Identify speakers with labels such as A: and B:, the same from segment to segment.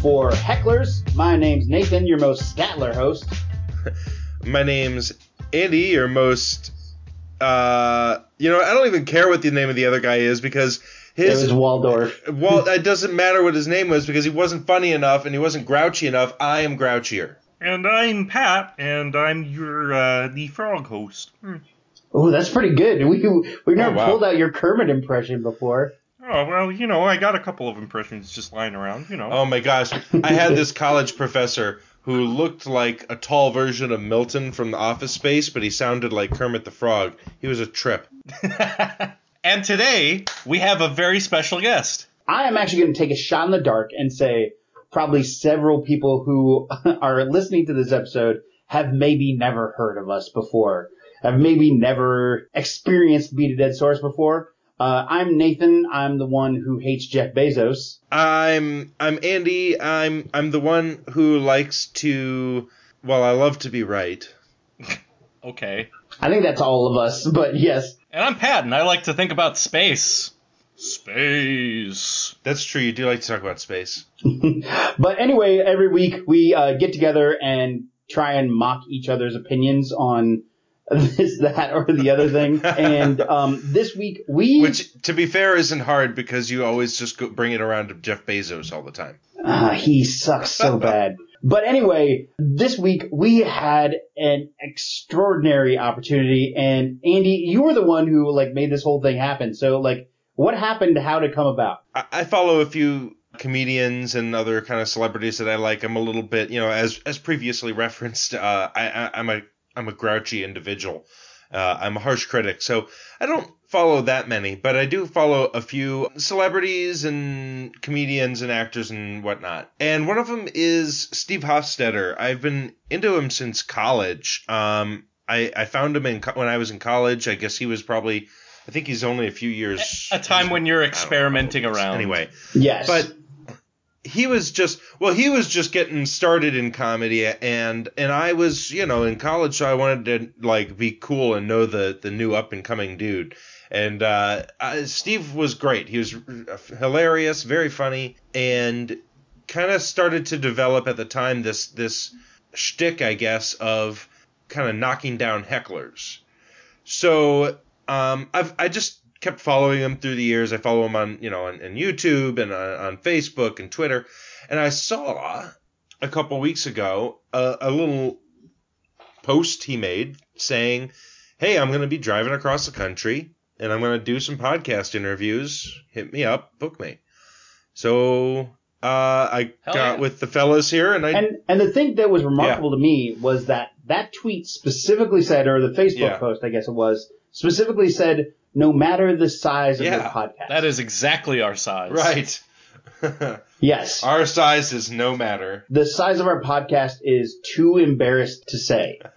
A: for Hecklers. My name's Nathan, your most Statler host.
B: My name's Andy, your most. Uh, you know, I don't even care what the name of the other guy is because his.
A: It was Waldorf.
B: Well, it doesn't matter what his name was because he wasn't funny enough and he wasn't grouchy enough. I am grouchier.
C: And I'm Pat, and I'm your uh, the frog host. Hmm.
A: Oh, that's pretty good. We we've never
B: Oh, wow.
A: pulled out your Kermit impression before.
C: Oh well, you know, I got a couple of impressions just lying around. You know.
B: Oh my gosh. I had this college professor who looked like a tall version of Milton from the office space, but he sounded like Kermit the Frog. He was a trip.
C: and today we have a very special guest.
A: I am actually going to take a shot in the dark and say probably several people who are listening to this episode have maybe never heard of us before, have maybe never experienced Beat a Dead Source before. Uh, I'm Nathan. I'm the one who hates Jeff Bezos.
B: I'm I'm Andy. I'm I'm the one who likes to well, I love to be right.
C: Okay.
A: I think that's all of us, but yes.
C: And I'm Pat, and I like to think about space. Space.
B: That's true. You do like to talk about space.
A: But anyway, every week we uh, get together and try and mock each other's opinions on this, that, or the other thing. And um, this week we
B: Which, to be fair, isn't hard because you always just go bring it around to Jeff Bezos all the time.
A: Uh, he sucks so bad. But anyway, this week we had an extraordinary opportunity, and Andy, you were the one who like made this whole thing happen. So like, what happened? How did it come about?
B: I, I follow a few comedians and other kind of celebrities that I like. I'm a little bit, you know, as as previously referenced, uh, I, I I'm a I'm a grouchy individual. Uh, I'm a harsh critic, so I don't follow that many, but I do follow a few celebrities and comedians and actors and whatnot. And one of them is Steve Hofstetter. I've been into him since college. Um, I, I found him in co- when I was in college. I guess he was probably, I think he's only a few years.
C: A time when you're
B: I don't know.
C: experimenting around.
B: Anyway,
A: Yes,
B: but he was just well he was just getting started in comedy and and I was you know in college so I wanted to like be cool and know the the new up and coming dude. And uh, uh Steve was great. He was hilarious very funny and kind of started to develop at the time this this shtick I guess of kind of knocking down hecklers. So um I've I just kept following him through the years. I follow him on, you know, on, on YouTube and on, on Facebook and Twitter. And I saw a couple weeks ago a, a little post he made saying, "Hey, I'm going to be driving across the country and I'm going to do some podcast interviews. Hit me up, book me." So uh, I
C: Hell
B: got
C: yeah.
B: with the fellas here, and I
A: and and the thing that was remarkable to me was that that tweet specifically said, or the Facebook
B: Yeah.
A: post, I guess it was, specifically said, no matter the size of
B: Yeah,
A: your podcast.
C: That is exactly our size.
B: right.
A: yes.
B: Our size is no matter.
A: the size of our podcast is too embarrassed to say.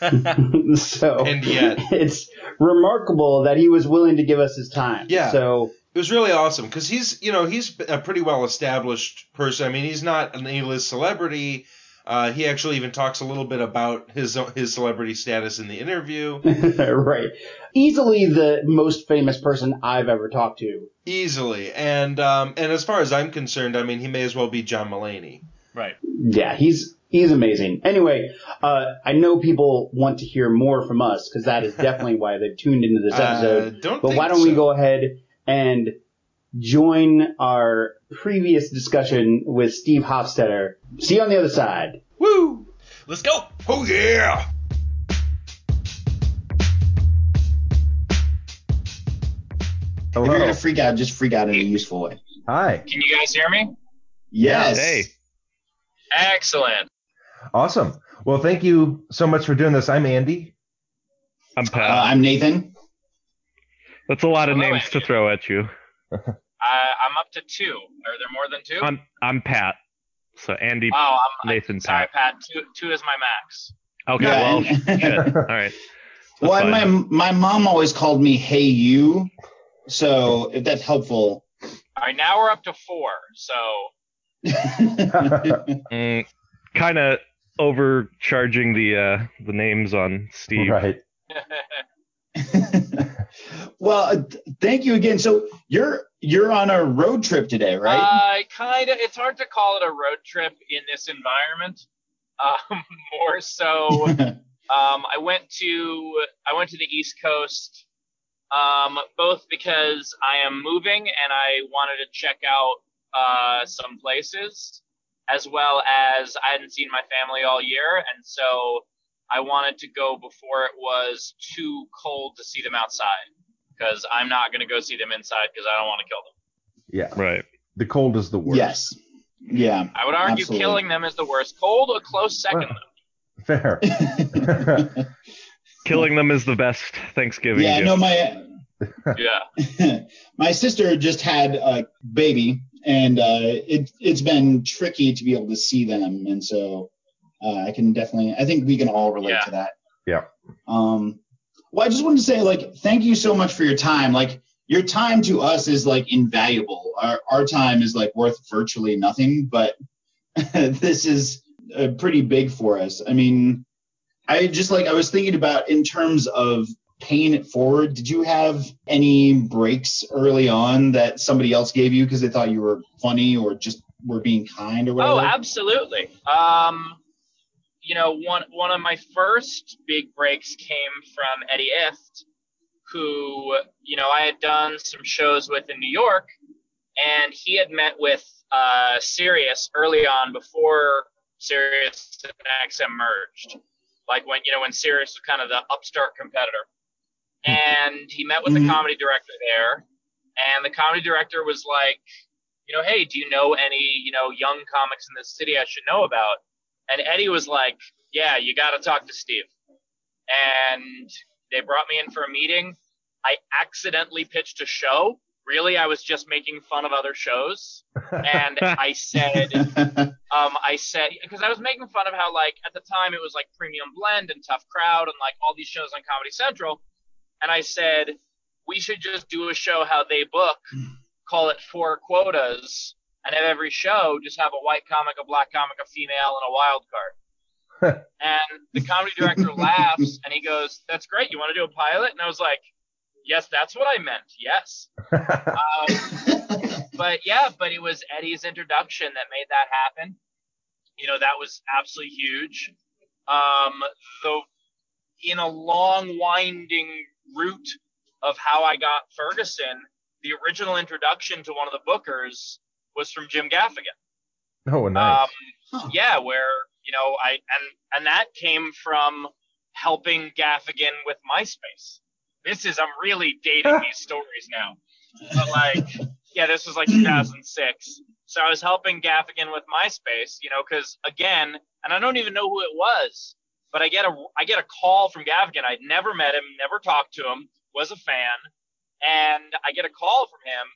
A: so
B: And yet.
A: it's remarkable that he was willing to give us his time.
B: Yeah.
A: So
B: It was really awesome because he's, you know, he's a pretty well established person. I mean, he's not an A-list celebrity. Uh, he actually even talks a little bit about his his celebrity status in the interview.
A: right, easily the most famous person I've ever talked to.
B: Easily, and um, and as far as I'm concerned, I mean, he may as well be John Mulaney.
C: Right.
A: Yeah, he's he's amazing. Anyway, uh, I know people want to hear more from us because that is definitely why they've tuned into this episode.
B: Uh, don't
A: but
B: think
A: why don't we go ahead and join our previous discussion with Steve Hofstetter? See you on the other side.
B: Woo!
C: Let's go.
B: Oh yeah!
D: If you're gonna freak out, just freak out in a useful way.
E: Hi.
F: Can you guys hear me?
D: Yes.
E: Hey.
F: Excellent.
E: Awesome. Well, thank you so much for doing this. I'm Andy.
G: I'm
D: Uh,
G: Pat.
D: I'm Nathan.
G: That's a lot of
F: Hello,
G: names to throw at you.
F: Uh, I'm up to two. Are there more than 2
G: I'm I'm Pat. So Andy.
F: oh, I'm
G: Nathan
F: sorry,
G: Pat.
F: Pat. Two, two is my max.
G: Okay.
D: Yeah,
G: well,
D: and-
G: shit. All right.
D: well,
G: That's
D: and my my mom always called me Hey You, so if that's helpful.
F: All right, now we're up to four. So
G: Mm, kind of overcharging the uh, the names on Steve.
E: Right.
D: Well, uh, thank you again. So you're you're on a road trip today, right?
F: Uh, kind of. It's hard to call it a road trip in this environment. Um, more so, um, I went to I went to the East Coast, um, both because I am moving and I wanted to check out uh, some places, as well as I hadn't seen my family all year, and so I wanted to go before it was too cold to see them outside. Because I'm not going to go see them inside because I don't want to kill them.
E: Yeah.
G: Right.
E: The cold is the worst.
D: yes. Yeah.
F: I would argue
D: Absolutely.
F: killing them is the worst. Cold, a close second.
E: Well, Fair.
G: Killing them is the best Thanksgiving
D: yeah,
G: gift.
D: no, my.
F: Yeah.
D: my sister just had a baby, and uh, it it's been tricky to be able to see them, and so uh, I can definitely, I think we can all relate
F: Yeah.
D: to that.
E: Yeah.
D: Um, well, I just wanted to say, like, thank you so much for your time. Like, your time to us is like invaluable. Our our time is like worth virtually nothing, but this is uh, pretty big for us. I mean, I just like I was thinking about in terms of paying it forward. Did you have any breaks early on that somebody else gave you because they thought you were funny or just were being kind or whatever?
F: Oh, absolutely. Um, you know, one one of my first big breaks came from Eddie Ifft, who you know I had done some shows with in New York, and he had met with uh, Sirius early on before Sirius and XM merged, like when you know when Sirius was kind of the upstart competitor, and he met with the comedy director there, and the comedy director was like you know, hey, do you know any, you know, young comics in this city I should know about? And Eddie was like, yeah, you got to talk to Steve. And they brought me in for a meeting. I accidentally pitched a show. Really, I was just making fun of other shows. And I said, um, I said, because I was making fun of how, like, at the time it was like Premium Blend and Tough Crowd and like all these shows on Comedy Central. And I said, we should just do a show how they book, call it four quotas, and have every show just have a white comic, a black comic, a female, and a wild card. and the comedy director laughs and he goes, That's great. You want to do a pilot? And I was like, Yes, that's what I meant. Yes. Um, but yeah, but it was Eddie's introduction that made that happen. You know, that was absolutely huge. Um, though, in a long, winding route of how I got Ferguson, the original introduction to one of the bookers was from Jim Gaffigan.
E: oh, nice.
F: Um, yeah, where you know I and and that came from helping Gaffigan with MySpace. This is I'm really dating these stories now, but like yeah, this was like 2006. So I was helping Gaffigan with MySpace, you know, because again, and I don't even know who it was, but I get a I get a call from Gaffigan. I'd never met him, never talked to him, was a fan, and I get a call from him,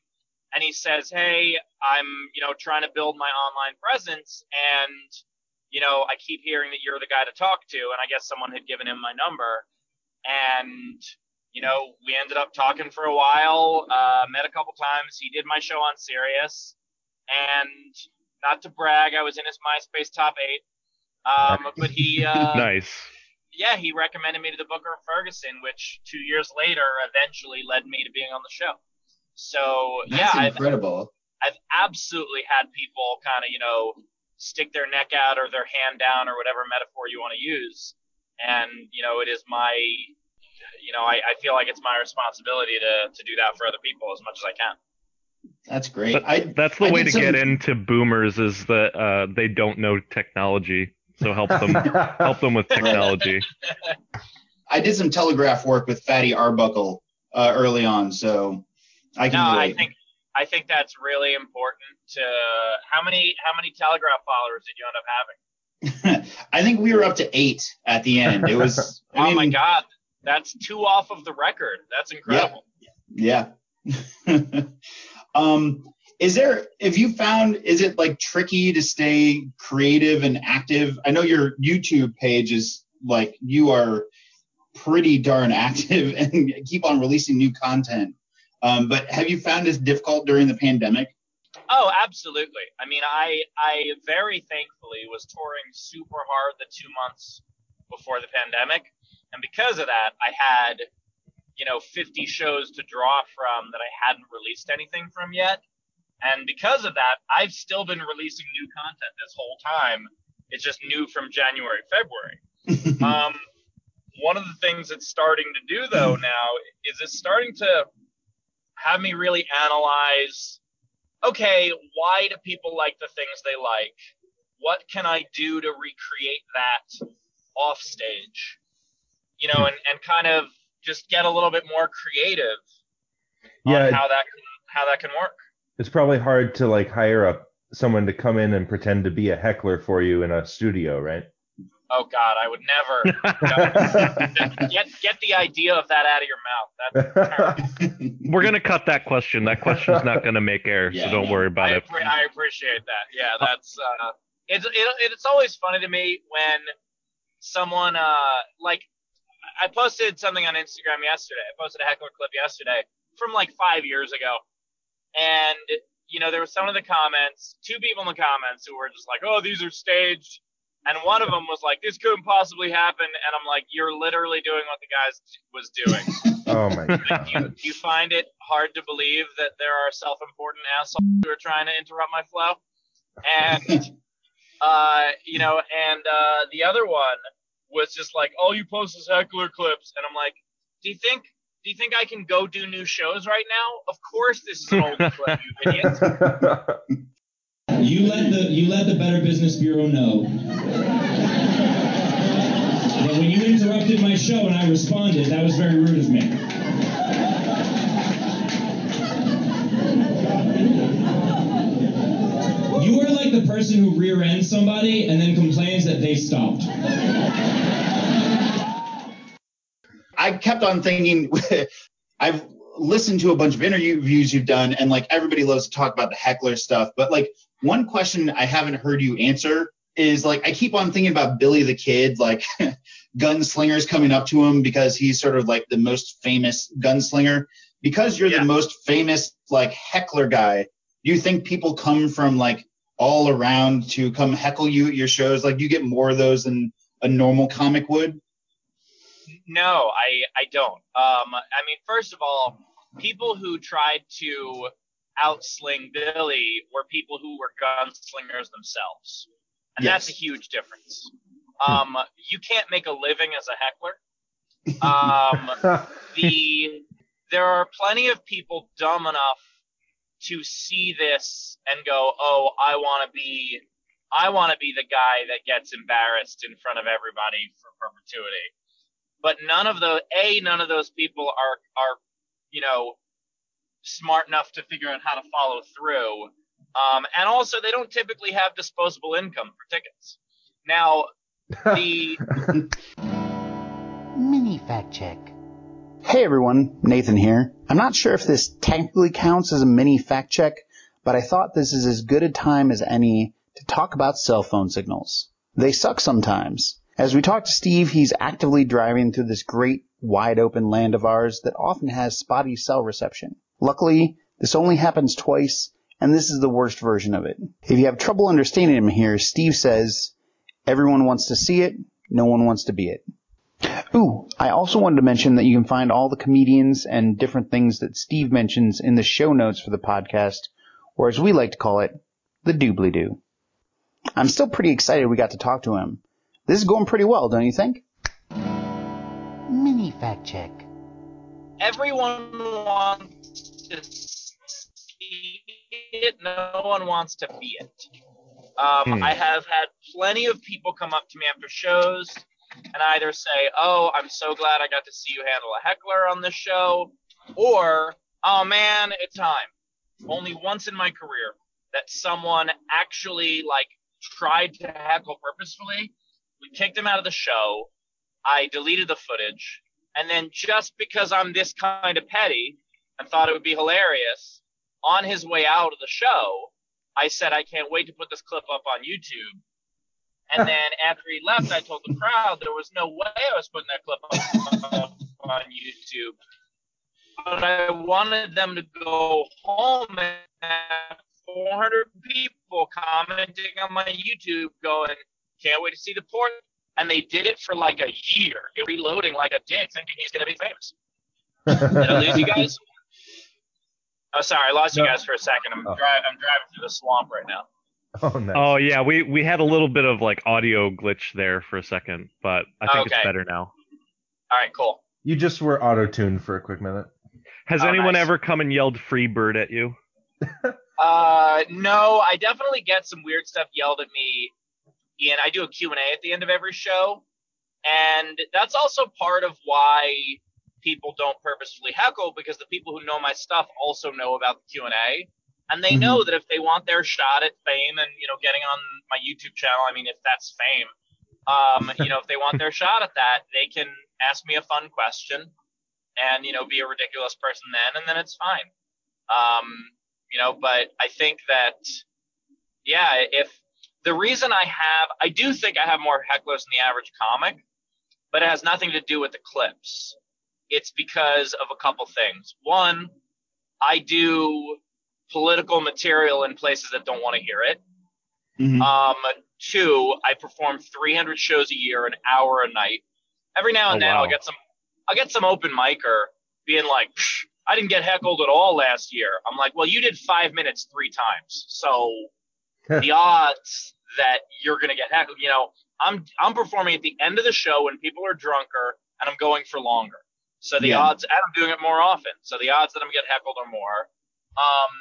F: and he says, "Hey, I'm you know trying to build my online presence, and you know I keep hearing that you're the guy to talk to, and I guess someone had given him my number, and you know we ended up talking for a while, uh, met a couple times. He did my show on Sirius, and not to brag, I was in his MySpace top eight, um, but he uh,
G: nice.
F: yeah, he recommended me to the Booker of Ferguson, which two years later eventually led me to being on the show. So yeah,
D: That's
F: I've. I've absolutely had people kind of you know stick their neck out or their hand down or whatever metaphor you want to use, and you know it is my you know I, I feel like it's my responsibility to to do that for other people as much as I can.
D: That's great.
G: That-
D: I,
G: That's the
D: I
G: way
D: did
G: to get into boomers is that uh, they don't know technology. So help them help them with technology.
D: I did some telegraph work with Fatty Arbuckle uh, early on, so I can
F: No, I think I think that's really important. To how many how many Telegraph followers did you end up having?
D: I think we were up to eight at the end. It was. I
F: oh my God, that's two off of the record. That's incredible.
D: Yeah. um, is there? If you found? Is it like tricky to stay creative and active? I know your YouTube page is like you are pretty darn active and keep on releasing new content. Um, but have you found this difficult during the pandemic?
F: Oh, absolutely. I mean, I I very thankfully was touring super hard the two months before the pandemic, and because of that, I had you know, 50 shows to draw from that I hadn't released anything from yet. And because of that, I've still been releasing new content this whole time. It's just new from January, February. um, one of the things it's starting to do though now is it's starting to have me really analyze okay, why do people like the things they like? What can I do to recreate that off stage? You know, and, and kind of just get a little bit more creative
E: Yeah,
F: on how that can, how that can work.
E: it's probably hard to like hire up someone to come in and pretend to be a heckler for you in a studio, right?
F: Oh God, I would never get get the idea of that out of your mouth. That's terrible.
G: We're gonna cut that question. That question's not gonna make air,
D: Yeah,
G: so don't worry about
F: I,
G: it.
F: appre- I appreciate that. Yeah, that's uh, it's it, it's always funny to me when someone uh like I posted something on Instagram yesterday. I posted a heckler clip yesterday from like five years ago, and you know there were some of the comments, two people in the comments who were just like, "Oh, these are staged," and one of them was like, "This couldn't possibly happen," and I'm like, "You're literally doing what the guy was doing."
E: Oh my god.
F: you, you find it hard to believe that there are self-important assholes who are trying to interrupt my flow? And uh, you know, and uh, the other one was just like, "All you post is heckler clips," and I'm like, "Do you think? Do you think I can go do new shows right now? Of course, this is an old clip, you idiot."
H: You let the you let the Better Business Bureau know that when you interrupted my show and I responded, that was very rude of me. You are like the person who rear ends somebody and then complains that they stopped.
D: I kept on thinking, I've listened to a bunch of interviews you've done, and like everybody loves to talk about the heckler stuff. But like one question I haven't heard you answer is like I keep on thinking about Billy the Kid, like gunslingers coming up to him because he's sort of like the most famous gunslinger. Because you're
F: Yeah.
D: the most famous like heckler guy, do you think people come from like all around to come heckle you at your shows? Like, you get more of those than a normal comic would?
F: No, I I don't. Um, I mean, first of all, people who tried to outsling Billy were people who were gunslingers themselves, and that's a huge difference. Um, you can't make a living as a heckler. Um, the there are plenty of people dumb enough to see this and go, "Oh, I want to be, I want to be the guy that gets embarrassed in front of everybody for perpetuity." But none of the a none of those people are are, you know, smart enough to figure out how to follow through. Um, and also, they don't typically have disposable income for tickets. Now, the
A: Mini fact check. Hey everyone, Nathan here. I'm not sure if this technically counts as a mini fact check, but I thought this is as good a time as any to talk about cell phone signals. They suck sometimes. As we talk to Steve, he's actively driving through this great, wide open land of ours that often has spotty cell reception. Luckily, this only happens twice, and this is the worst version of it. If you have trouble understanding him here, Steve says, everyone wants to see it, no one wants to be it. Ooh, I also wanted to mention that you can find all the comedians and different things that Steve mentions in the show notes for the podcast, or as we like to call it, the doobly doo. I'm still pretty excited we got to talk to him. This is going pretty well, don't you think? Mini fact check.
F: everyone wants to see it. No one wants to be it. Um,
G: Hmm.
F: I have had plenty of people come up to me after shows and either say, "Oh, I'm so glad I got to see you handle a heckler on this show," or "Oh man, it's time." Only once in my career that someone actually like tried to heckle purposefully. We kicked him out of the show. I deleted the footage. And then just because I'm this kind of petty and thought it would be hilarious, on his way out of the show, I said, I can't wait to put this clip up on YouTube. And then after he left, I told the crowd there was no way I was putting that clip up on YouTube. But I wanted them to go home and have 400 people commenting on my YouTube going, can't wait to see the port. And they did it for like a year, reloading like a dick, thinking he's going to be famous. Did I lose you guys? Oh, sorry, I lost you guys for a second. I'm,
E: Oh.
F: dri- I'm driving through the swamp right now.
E: Oh, nice.
G: Oh yeah, we we had a little bit of like audio glitch there for a second, but I think
F: Okay.
G: it's better now.
F: All right, cool.
E: You just were auto tuned for a quick minute.
G: Has
F: Oh,
G: anyone
F: nice.
G: ever come and yelled "free bird" at you?
F: Uh, no, I definitely get some weird stuff yelled at me. Ian, I do a Q&A at the end of every show, and that's also part of why people don't purposefully heckle because the people who know my stuff also know about the Q&A, and they know that if they want their shot at fame and you know getting on my YouTube channel, I mean if that's fame, um, you know if they want their shot at that, they can ask me a fun question, and you know be a ridiculous person then, and then it's fine. Um, you know, but I think that, yeah, if the reason I have, I do think I have more hecklers than the average comic, but it has nothing to do with the clips. It's because of a couple things. One, I do political material in places that don't want to hear it.
D: Mhm.
F: Um, two, I perform 300 shows a year, an hour a night. Every now and
G: Oh,
F: then,
G: wow.
F: I'll get some, I'll get some open micer being like, "Psh, "I didn't get heckled at all last year." I'm like, "Well, you did five minutes three times, so the odds that you're gonna get heckled, you know, I'm I'm performing at the end of the show when people are drunker, and I'm going for longer. So the
D: Yeah.
F: odds, and I'm doing it more often. So the odds that I'm get heckled are more. Um,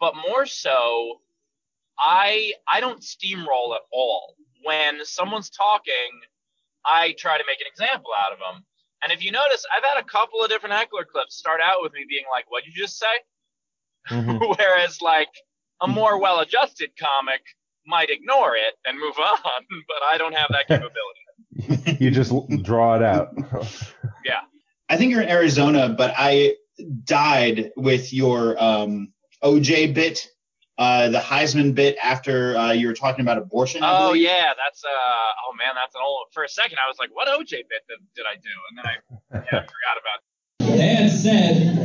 F: but more so, I I don't steamroll at all. When someone's talking, I try to make an example out of them. And if you notice, I've had a couple of different heckler clips start out with me being like, "What'd you just say?"
E: Mhm.
F: Whereas like a more well-adjusted comic might ignore it and move on, but I don't have that capability.
E: you just draw it out.
D: I think you're in Arizona, but I died with your um, OJ bit, uh, the Heisman bit after uh, you were talking about abortion. I
F: Oh
D: believe.
F: yeah, that's uh oh man, that's an old. For a second, I was like, "What OJ bit did, did I do?" And then I yeah, I forgot about. It.
H: Dad said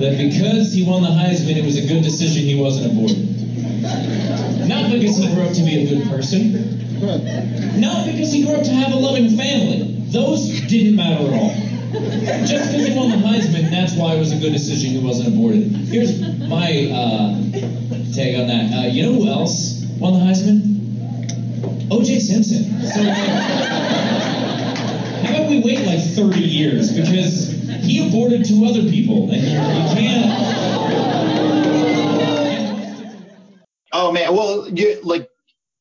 H: that because he won the Heisman, it was a good decision he wasn't aborted. Not because he grew up to be a good person. Not because he grew up to have a loving family. Those didn't matter at all. Just because he won the Heisman, that's why it was a good decision he wasn't aborted. Here's my uh, take on that. Uh, you know who else won the Heisman? O.J. Simpson. So, like, how about we wait like 30 years? Because he aborted two other people, and you, you can't.
D: Oh man, well, you like.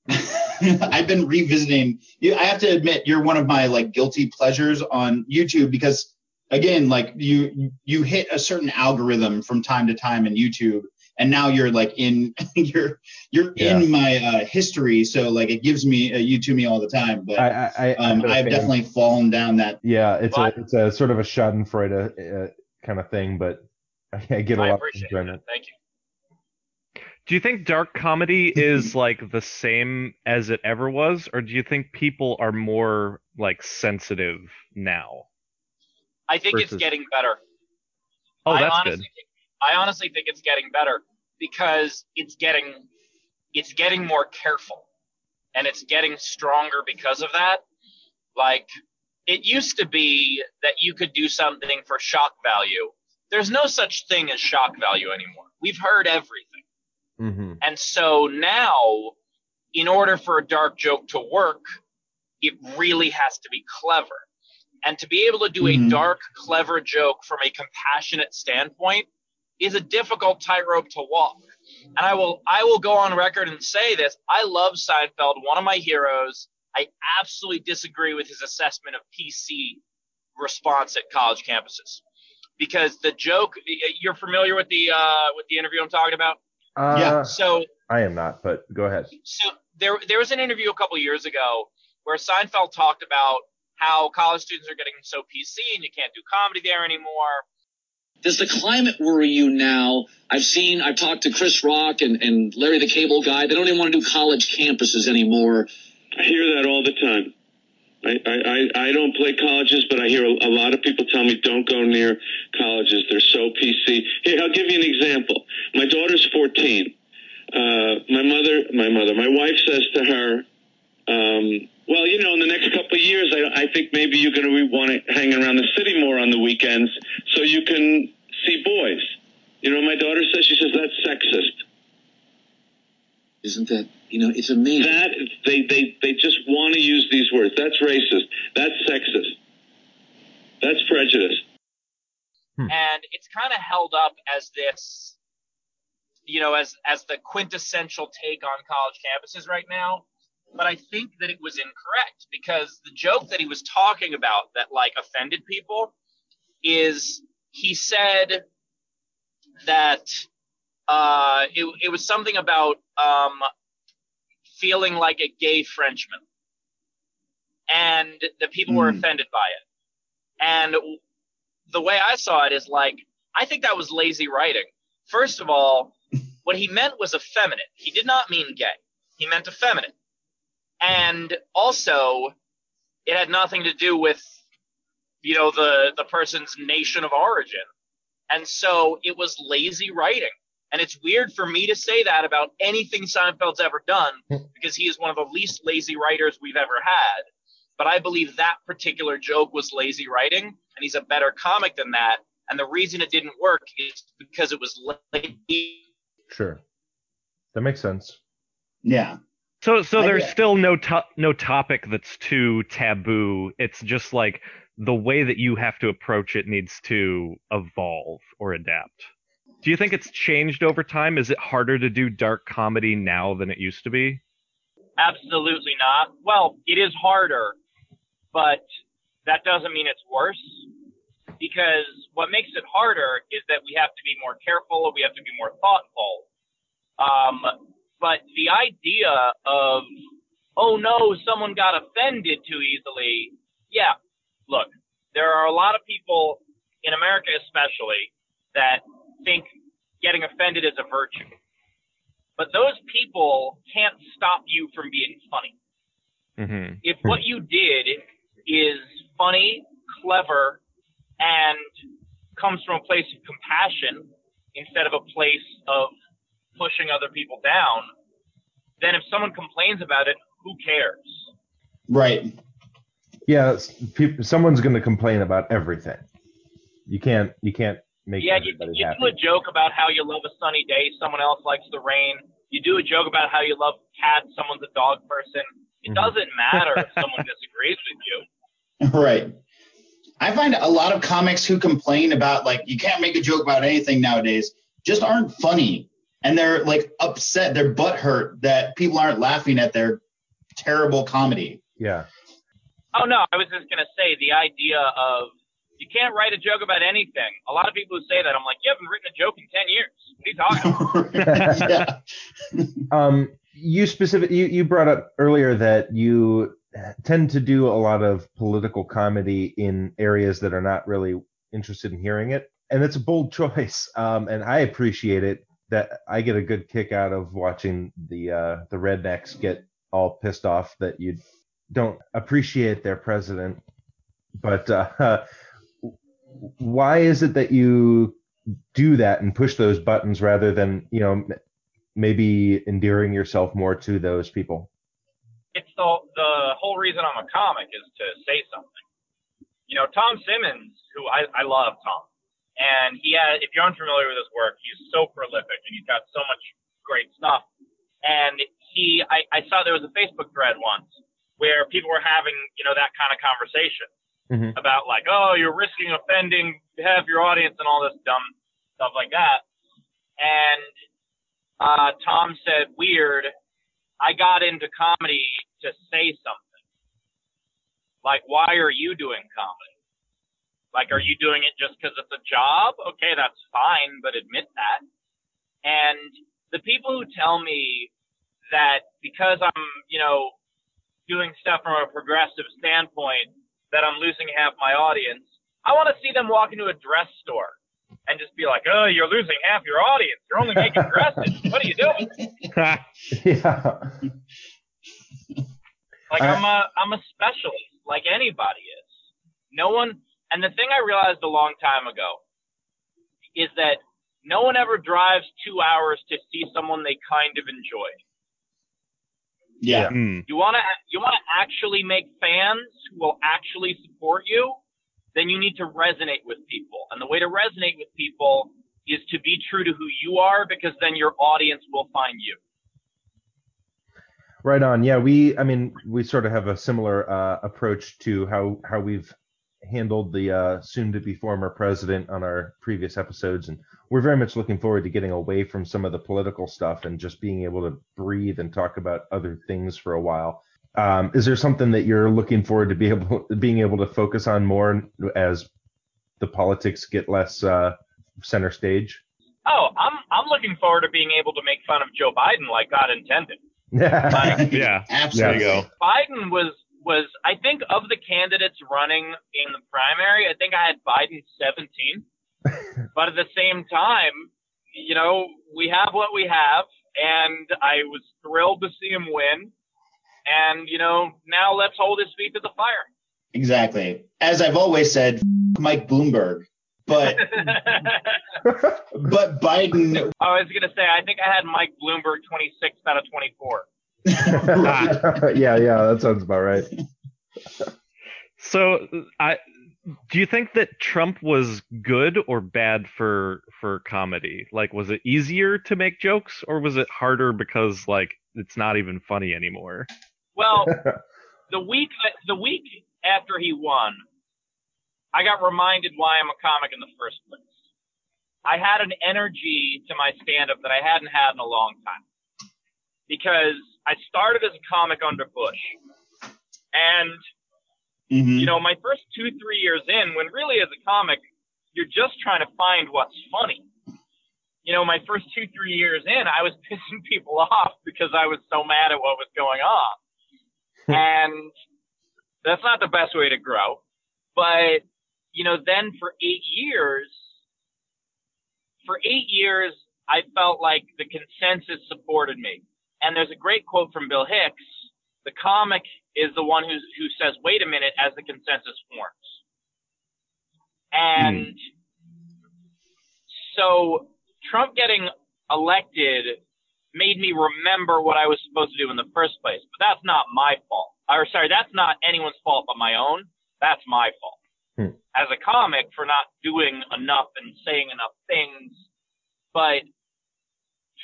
D: I've been revisiting. You, I have to admit, you're one of my like guilty pleasures on YouTube because, again, like you you hit a certain algorithm from time to time in YouTube, and now you're like in you're you're
E: Yeah.
D: in my uh, history. So like it gives me uh, you to me all the time. But
E: I, I, I,
D: um,
E: been a
D: I've definitely fallen down that.
E: Yeah, it's
F: What?
E: a it's a sort of a Schadenfreude uh, kind of thing, but I, I get a
F: I
E: lot of
F: appreciate
E: enjoyment.
F: it. Thank you.
G: Do you think dark comedy is like the same as it ever was, or do you think people are more like sensitive now?
F: I think it's getting better.
G: Oh,
F: I
G: that's
F: honestly
G: good.
F: Think, I honestly think it's getting better because it's getting it's getting more careful and it's getting stronger because of that. Like it used to be that you could do something for shock value. There's no such thing as shock value anymore. We've heard everything.
E: Hmm
F: And so now, in order for a dark joke to work, it really has to be clever. And to be able to do
D: Mhm.
F: a dark, clever joke from a compassionate standpoint is a difficult tightrope to walk. And I will I will go on record and say this. I love Seinfeld, one of my heroes. I absolutely disagree with his assessment of PC response at college campuses. Because the joke you're familiar with the uh, with the interview I'm talking about?
E: Uh,
D: Yeah.
F: So
E: I am not, but go ahead.
F: so there there was an interview a couple years ago where Seinfeld talked about how college students are getting so PC and you can't do comedy there anymore.
I: Does the climate worry you now? I've seen, I've talked to Chris Rock and, and Larry the Cable Guy. They don't even want to do college campuses anymore.
J: I hear that all the time. I, I, I don't play colleges, but I hear a, a lot of people tell me don't go near colleges. They're so PC. Here, I'll give you an example. My daughter's 14. Uh, my mother, my mother, my wife says to her, um, well, you know, in the next couple couple of years, I, I think maybe you're going to want to hang around the city more on the weekends so you can see boys. You know, my daughter says she says that's sexist.
I: Isn't that, you know, it's amazing.
J: That they they they just want to use these words. That's racist. That's sexist. That's prejudice. Hmm.
F: and it's kind of held up as this you know as as the quintessential take on college campuses right now but i think that it was incorrect because the joke that he was talking about that like offended people is he said that uh it, it was something about um feeling like a gay frenchman and the people were
D: Hmm.
F: offended by it and the way I saw it is like, I think that was lazy writing. First of all, what he meant was effeminate. He did not mean gay. He meant effeminate. And also, it had nothing to do with, you know, the, the person's nation of origin. And so it was lazy writing. And it's weird for me to say that about anything Seinfeld's ever done hmm. because he is one of the least lazy writers we've ever had. But I believe that particular joke was lazy writing, and he's a better comic than that. And the reason it didn't work is because it was lazy.
E: Sure. That makes sense.
D: Yeah.
G: So so
D: I
G: there's
D: get-
G: still no to- no topic that's too taboo. It's just like the way that you have to approach it needs to evolve or adapt. Do you think it's changed over time? Is it harder to do dark comedy now than it used to be?
F: Absolutely not. Well, it is harder, but that doesn't mean it's worse. Because what makes it harder is that we have to be more careful, we have to be more thoughtful. Um, but the idea of, oh no, someone got offended too easily. Yeah, look, there are a lot of people in America, especially, that think getting offended is a virtue. But those people can't stop you from being funny.
G: Mm-hmm.
F: If what you did is funny, clever, and comes from a place of compassion instead of a place of pushing other people down, then if someone complains about it, who cares?
D: Right.
E: Yeah, it's- someone's going to complain about everything. You can't you can't make
F: yeah, you,
E: everybody
F: you
E: happy.
F: do a joke about how you love a sunny day, someone else likes the rain. You do a joke about how you love cats, someone's a dog person. It
E: Mhm.
F: doesn't matter if someone disagrees with you.
D: Right. I find a lot of comics who complain about like you can't make a joke about anything nowadays just aren't funny. And they're like upset, they're butthurt that people aren't laughing at their terrible comedy.
E: Yeah.
F: Oh no, I was just gonna say the idea of you can't write a joke about anything. A lot of people who say that, I'm like, you haven't written a joke in ten years. What are you talking about?
D: yeah.
E: Um, you specific you, you brought up earlier that you tend to do a lot of political comedy in areas that are not really interested in hearing it, and it's a bold choice. Um, and I appreciate it. That I get a good kick out of watching the uh, the rednecks get all pissed off that you don't appreciate their president. But uh, why is it that you do that and push those buttons rather than you know maybe endearing yourself more to those people?
F: it's the the whole reason I'm a comic is to say something. You know, Tom Simmons, who I, I love Tom, and he had if you're unfamiliar with his work, he's so prolific and he's got so much great stuff. And he I, I saw there was a Facebook thread once where people were having, you know, that kind of conversation
E: Mhm.
F: about like, oh, you're risking offending half your audience and all this dumb stuff like that. And uh, Tom said, weird. I got into comedy to say something. Like, why are you doing comedy? Like, are you doing it just because it's a job? Okay, that's fine, but admit that. And the people who tell me that because I'm, you know, doing stuff from a progressive standpoint, that I'm losing half my audience, I want to see them walk into a dress store and just be like, oh, you're losing half your audience. You're only making dresses. what are you doing?
E: yeah.
F: Like
E: I-
F: I'm a I'm a specialist, like anybody is. No one and the thing I realized a long time ago is that no one ever drives two hours to see someone they kind of enjoy.
D: Yeah.
G: Hmm.
F: You want to you want to actually make fans who will actually support you, then you need to resonate with people. And the way to resonate with people is to be true to who you are because then your audience will find you.
B: Right on. Yeah, we. I mean, we sort of have a similar uh, approach to how how we've handled the uh, soon-to-be former president on our previous episodes, and we're very much looking forward to getting away from some of the political stuff and just being able to breathe and talk about other things for a while. Um, is there something that you're looking forward to be able being able to focus on more as the politics get less uh, center stage?
F: Oh, I'm I'm looking forward to being able to make fun of Joe Biden like God intended.
G: Yeah. There
D: Absolutely.
G: you.
F: Biden was was I think of the candidates running in the primary, I think I had Biden 17. but at the same time, you know, we have what we have, and I was thrilled to see him win. And you know, now let's hold his feet to the fire.
D: Exactly. As I've always said, Mike Bloomberg. But but Biden
F: I was gonna say I think I had Mike Bloomberg 26 out of 24.
B: yeah, yeah, that sounds about right.
G: So, I do you think that Trump was good or bad for for comedy? Like, was it easier to make jokes, or was it harder because like it's not even funny anymore?
F: Well, the week the week after he won, I got reminded why I'm a comic in the first place. I had an energy to my stand up that I hadn't had in a long time. Because I started as a comic under Bush. And
D: Mhm.
F: you know, my first two, three years in, when really as a comic, you're just trying to find what's funny. You know, my first two, three years in, I was pissing people off because I was so mad at what was going on. and that's not the best way to grow. But, you know, then for eight years, for eight years, I felt like the consensus supported me. And there's a great quote from Bill Hicks the comic is the one who who says, "Wait a minute," as the consensus forms. And so Trump getting elected made me remember what I was supposed to do in the first place. But that's not my fault. Or sorry, that's not anyone's fault but my own. That's my fault.
B: Hmm.
F: As a comic for not doing enough and saying enough things. But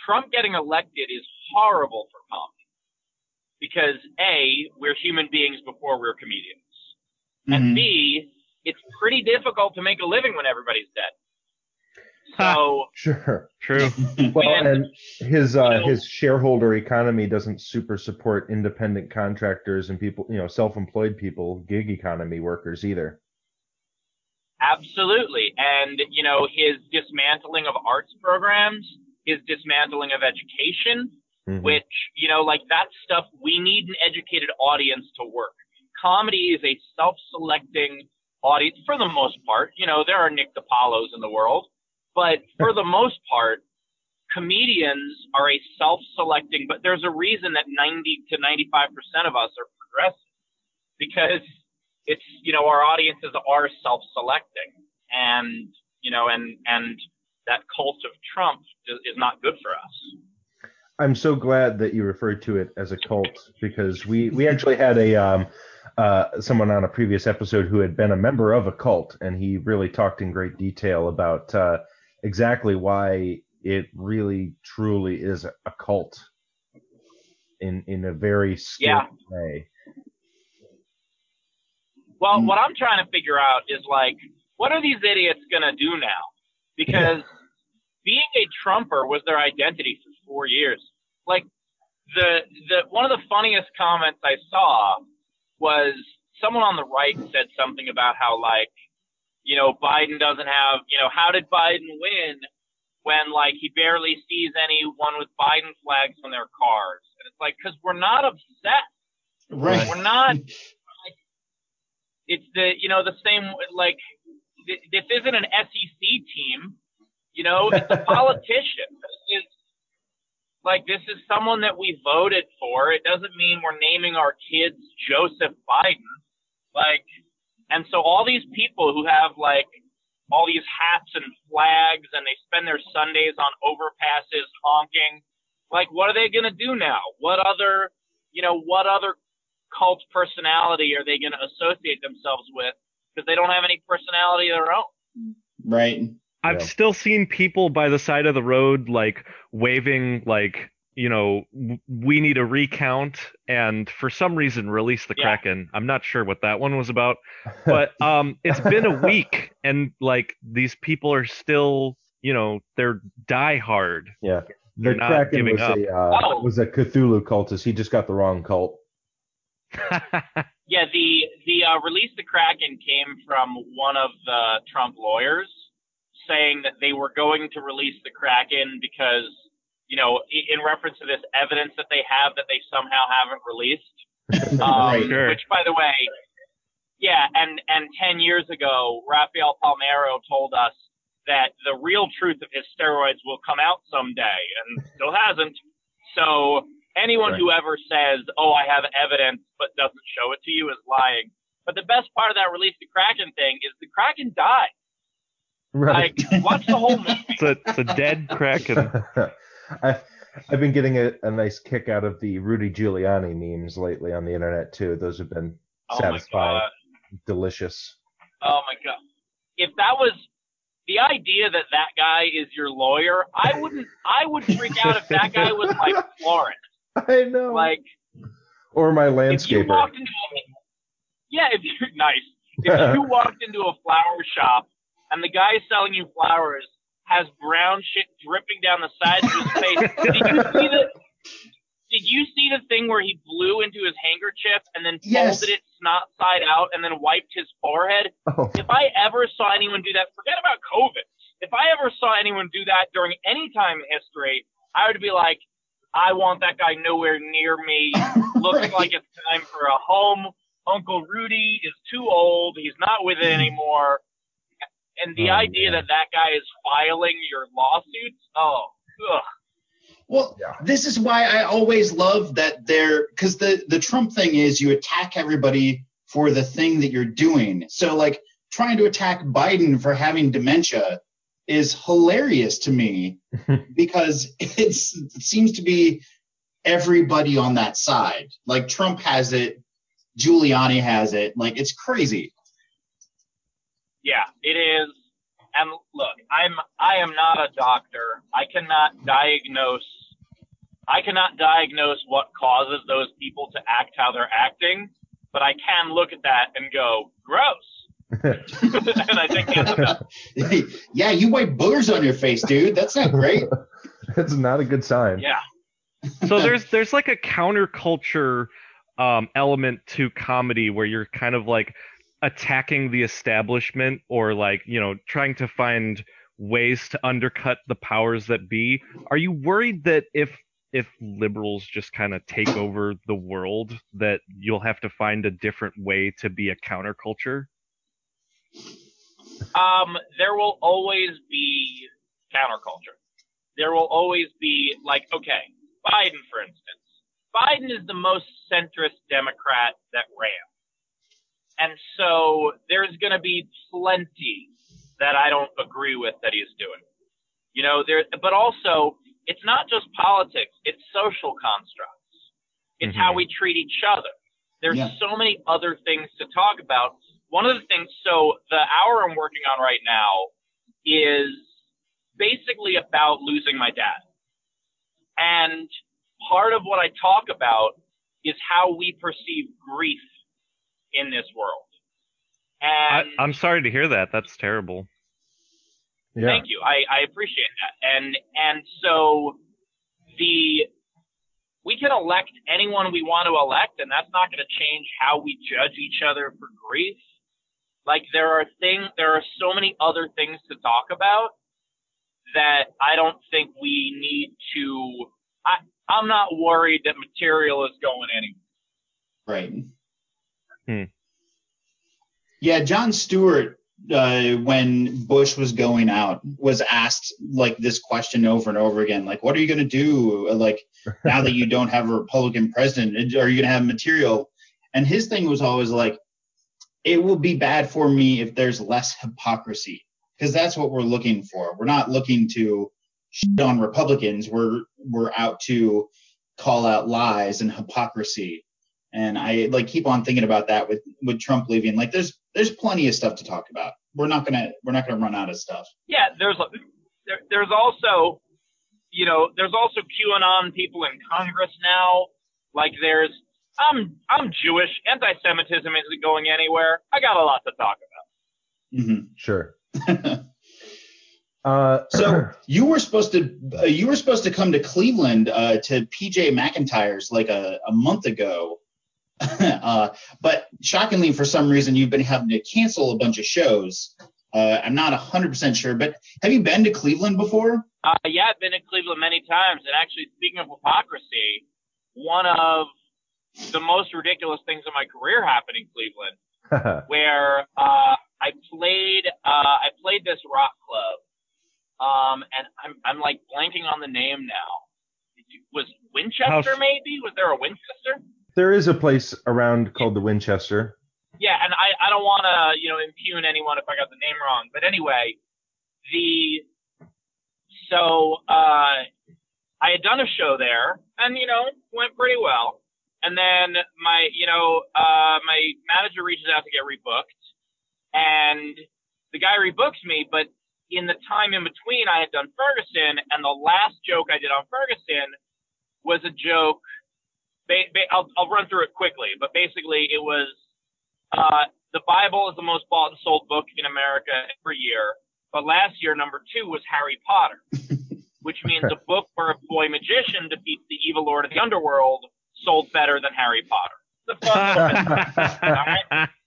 F: Trump getting elected is horrible for comedy because A, we're human beings before we're comedians.
D: Mhm.
F: And B, it's pretty difficult to make a living when everybody's dead. So,
B: Sure.
G: True.
B: Well,
F: And-
B: and his uh,
F: you know-
B: his shareholder economy doesn't super support independent contractors and people, you know, self-employed people, gig economy workers either.
F: absolutely. And, you know, his dismantling of arts programs, his dismantling of education,
B: Mhm.
F: which, you know, like that stuff, we need an educated audience to work. Comedy is a self selecting audience for the most part. You know, there are Nick DiPaolos in the world, but for the most part, comedians are a self selecting, but there's a reason that 90 to 95% of us are progressive because it's, you know, our audiences are self selecting and, you know, and, and that cult of Trump is, not good for us.
B: I'm so glad that you referred to it as a cult because we we actually had a um uh someone on a previous episode who had been a member of a cult and he really talked in great detail about uh exactly why it really truly is a cult in in a very skilled
F: Yeah.
B: way.
F: Well, what I'm trying to figure out is like, what are these idiots gonna do now? Because being a Trumper was their identity for four years. Like the the one of the funniest comments I saw was someone on the right said something about how like, you know, Biden doesn't have, you know, how did Biden win when like he barely sees anyone with Biden flags on their cars? And it's like, because we're not upset.
D: Right.
F: We're not. It's the you know the same like th- this isn't an SEC team, you know. It's a politician. Is like this is someone that we voted for. It doesn't mean we're naming our kids Joseph Biden. Like, and so all these people who have like all these hats and flags and they spend their Sundays on overpasses honking. Like, what are they gonna do now? What other you know, what other cult personality are they going to associate themselves with? Because they don't have any personality of their own.
D: Right.
G: I've
E: Yeah.
G: still seen people by the side of the road like waving like you know w- we need a recount and for some reason release the
F: Yeah.
G: kraken i'm not sure what that one was about but um it's been a week and like these people are still you know they're die hard
E: Yeah.
G: They're
E: The
G: not
E: Kraken
G: giving
E: was
G: up.
E: a uh,
F: Oh.
E: was a Cthulhu cultist. He just got the wrong cult.
F: Yeah, the the uh, release the Kraken came from one of the Trump lawyers saying that they were going to release the Kraken because you know in reference to this evidence that they have that they somehow haven't released. Um,
D: Right.
G: Sure.
F: Which, by the way, yeah, and and ten years ago, Rafael Palmeiro told us that the real truth of his steroids will come out someday, and still hasn't. So anyone who ever says, "Oh, I have evidence," but doesn't show it to you is lying. But the best part of that release the Kraken thing is the Kraken died.
E: Right.
F: Like, watch the whole movie.
G: it's a it's a dead kraken
E: I've, I've been getting a, a nice kick out of the Rudy Giuliani memes lately on the internet too. Those have been
F: Oh my
E: satisfying,
F: god.
E: delicious.
F: Oh my god. If that was the idea that that guy is your lawyer, I wouldn't. I would freak out if that guy was like Florence.
E: I know.
F: Like
E: or my
F: if you
E: landscaper.
F: walked into a, yeah, if you're nice, if you walked into a flower shop and the guy selling you flowers has brown shit dripping down the sides of his face, did you see the? Did you see the thing where he blew into his handkerchief and then
D: Yes.
F: folded it snot side out and then wiped his forehead?
E: Oh,
F: if I ever saw anyone do that, forget about COVID. If I ever saw anyone do that during any time in history, I would be like, I want that guy nowhere near me. Looks
D: Right.
F: like it's time for a home. Uncle Rudy is too old. He's not with it anymore. And the
E: Oh,
F: idea
E: man.
F: that that guy is filing your lawsuits, oh, ugh.
D: Well,
E: Yeah.
D: this is why I always love that they're because the the Trump thing is you attack everybody for the thing that you're doing. So like trying to attack Biden for having dementia is hilarious to me because it's it seems to be everybody on that side. Like Trump has it, Giuliani has it. Like it's crazy.
F: Yeah, it is. And look, I'm I am not a doctor. I cannot diagnose I cannot diagnose what causes those people to act how they're acting, but I can look at that and go, gross. And I think that's enough.
D: yeah, you wipe boogers on your face, dude. That's not great.
E: That's not a good sign.
F: Yeah.
G: so there's there's like a counterculture um, element to comedy where you're kind of like attacking the establishment or like you know trying to find ways to undercut the powers that be are you worried that if if liberals just kind of take over the world that you'll have to find a different way to be a counterculture
F: Um, there will always be counterculture. There will always be like, okay, Biden, for instance. Biden is the most centrist Democrat that ran. And so there's going to be plenty that I don't agree with that he's doing. You know, there, but also it's not just politics, it's social constructs. It's how we treat each other. There's
D: Yeah.
F: so many other things to talk about. One of the things, so the hour I'm working on right now is basically about losing my dad. And part of what I talk about is how we perceive grief in this world.
G: I,
F: And
G: i'm sorry to hear that that's terrible
E: Yeah.
F: Thank you. I, I appreciate that. And and so the we can elect anyone we want to elect, and that's not going to change how we judge each other for grief. Like there are things, there are so many other things to talk about that I don't think we need to. I I'm not worried that material is going anywhere.
D: Right.
G: Hmm.
D: Yeah, Jon Stewart, uh, when Bush was going out, was asked like this question over and over again, like, "What are you going to do? uh, Like now that you don't have a Republican president, are you going to have material?" And his thing was always like, "It will be bad for me if there's less hypocrisy, because that's what we're looking for. We're not looking to shit on Republicans. We're we're out to call out lies and hypocrisy. And I like keep on thinking about that with with Trump leaving. Like there's there's plenty of stuff to talk about. We're not gonna we're not gonna run out of stuff.
F: Yeah, there's there, there's also you know there's also QAnon people in Congress now. Like there's I'm I'm Jewish. Anti-Semitism isn't going anywhere. I got a lot to talk about.
D: hmm
E: Sure. uh,
D: So you were supposed to uh, you were supposed to come to Cleveland uh, to PJ McIntyre's like a, a month ago, uh, but shockingly for some reason you've been having to cancel a bunch of shows. Uh, I'm not 100% sure, but have you been to Cleveland before?
F: Uh, yeah, I've been to Cleveland many times, and actually, speaking of hypocrisy, one of the most ridiculous things in my career happened in Cleveland, where uh, I played uh, I played this rock club, um, and I'm I'm like blanking on the name now. Was Winchester maybe? Was there a Winchester?
E: there is a place around called the Winchester.
F: Yeah, and I, I don't want to, you know, impugn anyone if I got the name wrong. But anyway, the so uh, I had done a show there, and you know, went pretty well. And then my, you know, uh, my manager reaches out to get rebooked, and the guy rebooks me. But in the time in between, I had done Ferguson, and the last joke I did on Ferguson was a joke. Ba- ba- I'll, I'll run through it quickly, but basically it was uh, the Bible is the most bought and sold book in America every year, but last year number two was Harry Potter, which means a book where a boy magician defeats the evil lord of the underworld sold better than Harry Potter. The fun little business.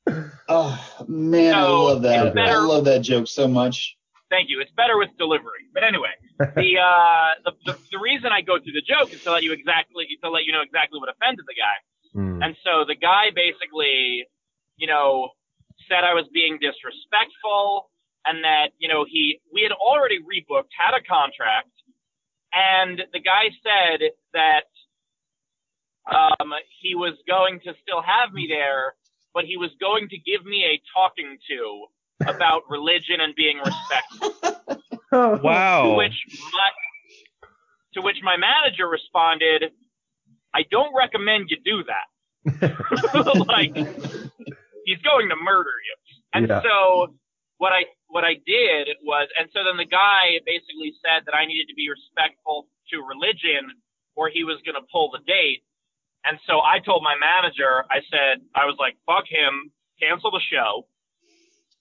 D: Oh man, I love that.
F: better-
D: I love that joke so much.
F: Thank you. It's better with delivery. But anyway, the, uh, the, the the reason I go through the joke is to let you exactly to let you know exactly what offended the guy.
E: Hmm.
F: And so the guy basically, you know, said I was being disrespectful and that, you know, he, we had already rebooked, had a contract, and the guy said that, um, he was going to still have me there, but he was going to give me a talking to about religion and being respectful. To
G: wow.
F: which my, to which my manager responded, I don't recommend you do that. like he's going to murder you. And
E: Yeah.
F: so what I what I did was and so then the guy basically said that I needed to be respectful to religion or he was gonna pull the date. And so I told my manager, I said, I was like, fuck him, cancel the show.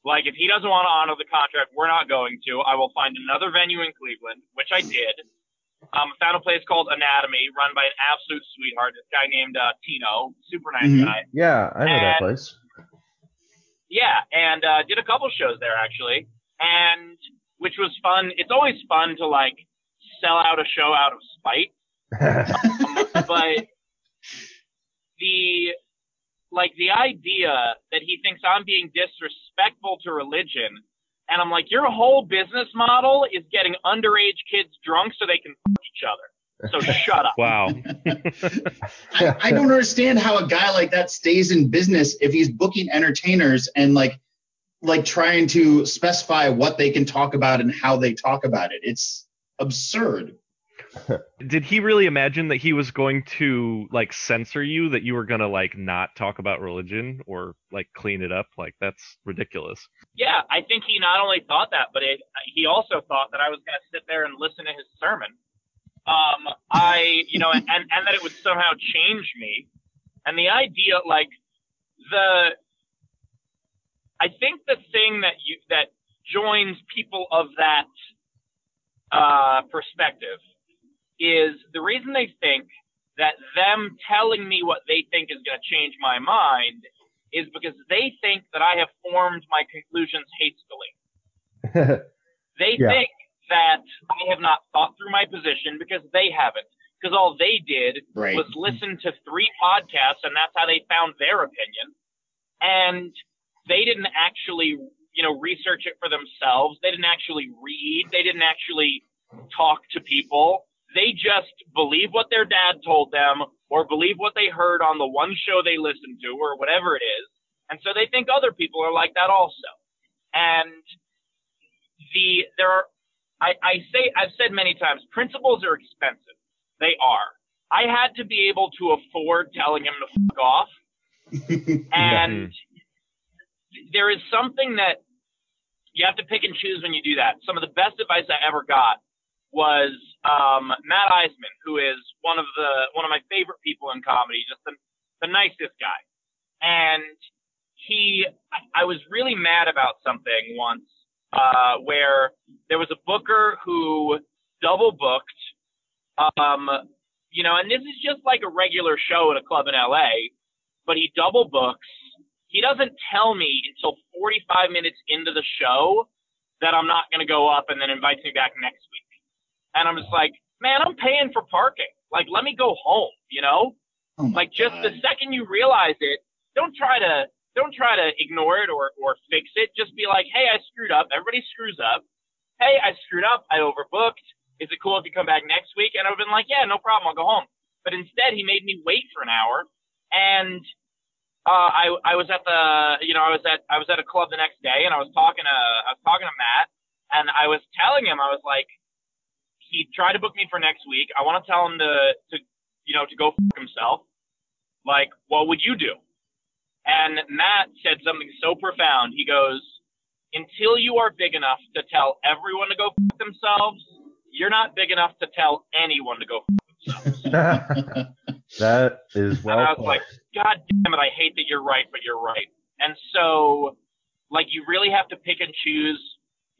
F: Like, if he doesn't want to honor the contract, we're not going to. I will find another venue in Cleveland, which I did. Um, I found a place called Anatomy, run by an absolute sweetheart, this guy named uh, Tino, super nice
D: Mhm.
F: guy.
E: Yeah, I know that place.
F: Yeah, and uh, did a couple shows there actually, and which was fun. It's always fun to like sell out a show out of spite, um, but the like the idea that he thinks I'm being disrespectful to religion, and I'm like, your whole business model is getting underage kids drunk so they can fuck each other. So shut up.
G: Wow.
D: I, I don't understand how a guy like that stays in business if he's booking entertainers and like like trying to specify what they can talk about and how they talk about it. It's absurd.
G: Did he really imagine that he was going to like censor you, that you were gonna like not talk about religion or like clean it up? Like that's ridiculous.
F: Yeah, I think he not only thought that, but it, he also thought that I was going to sit there and listen to his sermon. Um, I, you know, and, and that it would somehow change me. And the idea, like, the, I think the thing that you, that joins people of that, uh, perspective is the reason they think that them telling me what they think is going to change my mind is because they think that I have formed my conclusions hastily. They
E: Yeah.
F: think that I have not thought through my position because they haven't. Because all they did
D: Right.
F: was listen to three podcasts and that's how they found their opinion. And they didn't actually, you know, research it for themselves. They didn't actually read. They didn't actually talk to people. They just believe what their dad told them or believe what they heard on the one show they listened to or whatever it is. And so they think other people are like that also. And the, there are, I, I say, I've said many times, principles are expensive. They are. I had to be able to afford telling him to fuck off. And there is something that you have to pick and choose when you do that. Some of the best advice I ever got was um, Matt Eisman, who is one of the one of my favorite people in comedy, just the, the nicest guy. And he, I, was really mad about something once, uh, where there was a booker who double booked, um, you know, and this is just like a regular show at a club in LA, but he double books. He doesn't tell me until 45 minutes into the show that I'm not going to go up and then invites me back next week. And I'm just like, man, I'm paying for parking. Like, let me go home, you know?
D: Oh
F: like just the second you realize it, don't try to don't try to ignore it or or fix it. Just be like, hey, I screwed up. Everybody screws up. Hey, I screwed up. I overbooked. Is it cool if you come back next week? And I've been like, yeah, no problem. I'll go home. But instead, he made me wait for an hour, and uh, I I was at the you know I was at I was at a club the next day, and I was talking to I was talking to Matt, and I was telling him I was like, he tried to book me for next week. I want to tell him to to you know to go fuck himself. Like, what would you do? And Matt said something so profound. He goes, until you are big enough to tell everyone to go fuck themselves, you're not big enough to tell anyone to go fuck themselves.
E: that is well
F: and I was
E: put.
F: like, God damn it, I hate that you're right, but you're right. And so, like, you really have to pick and choose.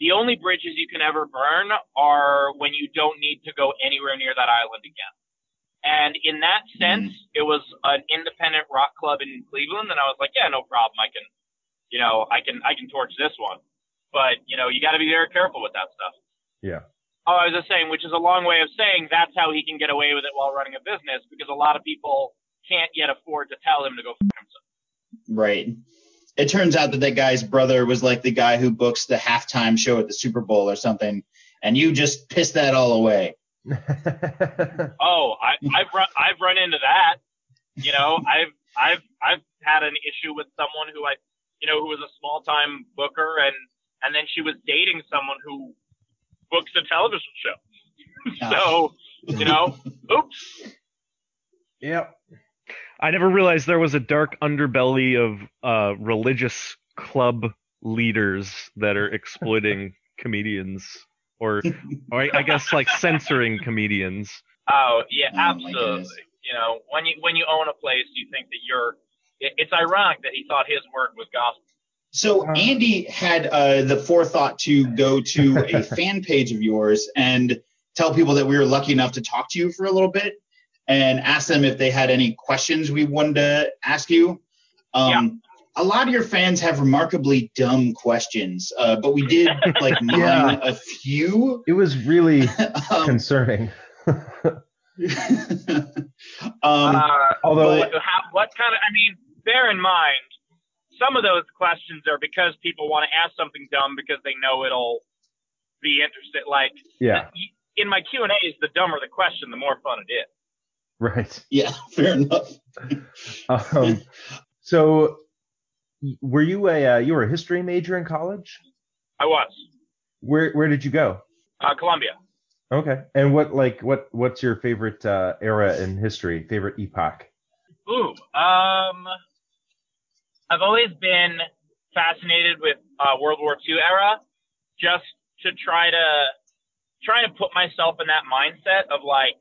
F: The only bridges you can ever burn are when you don't need to go anywhere near that island again. And in that hmm. sense, it was an independent rock club in Cleveland, and I was like, yeah, no problem. I can, you know, I can, I can torch this one. But you know, you got to be very careful with that stuff.
E: yeah.
F: Oh, I was just saying, which is a long way of saying that's how he can get away with it while running a business because a lot of people can't yet afford to tell him to go f himself.
D: Right. It turns out that that guy's brother was like the guy who books the halftime show at the Super Bowl or something, and you just pissed that all away.
F: Oh, I, I've run, I've run into that. You know, I've, I've, I've had an issue with someone who I, you know, who was a small time booker and, and then she was dating someone who books a television show. so, you know, oops.
E: yep.
G: I never realized there was a dark underbelly of uh, religious club leaders that are exploiting comedians, or, or I, I guess like censoring comedians.
F: Oh yeah,
D: Oh,
F: absolutely.
D: goodness.
F: You know, when you when you own a place, you think that you're. It, it's ironic that he thought his word was gospel.
D: So Andy had uh, the forethought to go to a fan page of yours and tell people that we were lucky enough to talk to you for a little bit and ask them if they had any questions we wanted to ask you. Um, A lot of your fans have remarkably dumb questions, uh, but we did like mine
E: Yeah.
D: a few.
E: It was really
D: Um,
E: concerning.
D: um,
F: uh,
E: Although
F: what, how, what kind of? I mean, bear in mind, some of those questions are because people want to ask something dumb because they know it'll be interested. Like
E: yeah,
F: in my Q and A's, the dumber the question, the more fun it is.
E: Right.
D: yeah, fair enough.
E: Um, so were you a uh, you were a history major in college?
F: I was
E: Where where did you go?
F: uh, Columbia.
E: Okay. And what like what what's your favorite uh, era in history? Favorite epoch?
F: Ooh, um, I've always been fascinated with uh, World War II era, just to try to try to put myself in that mindset of like,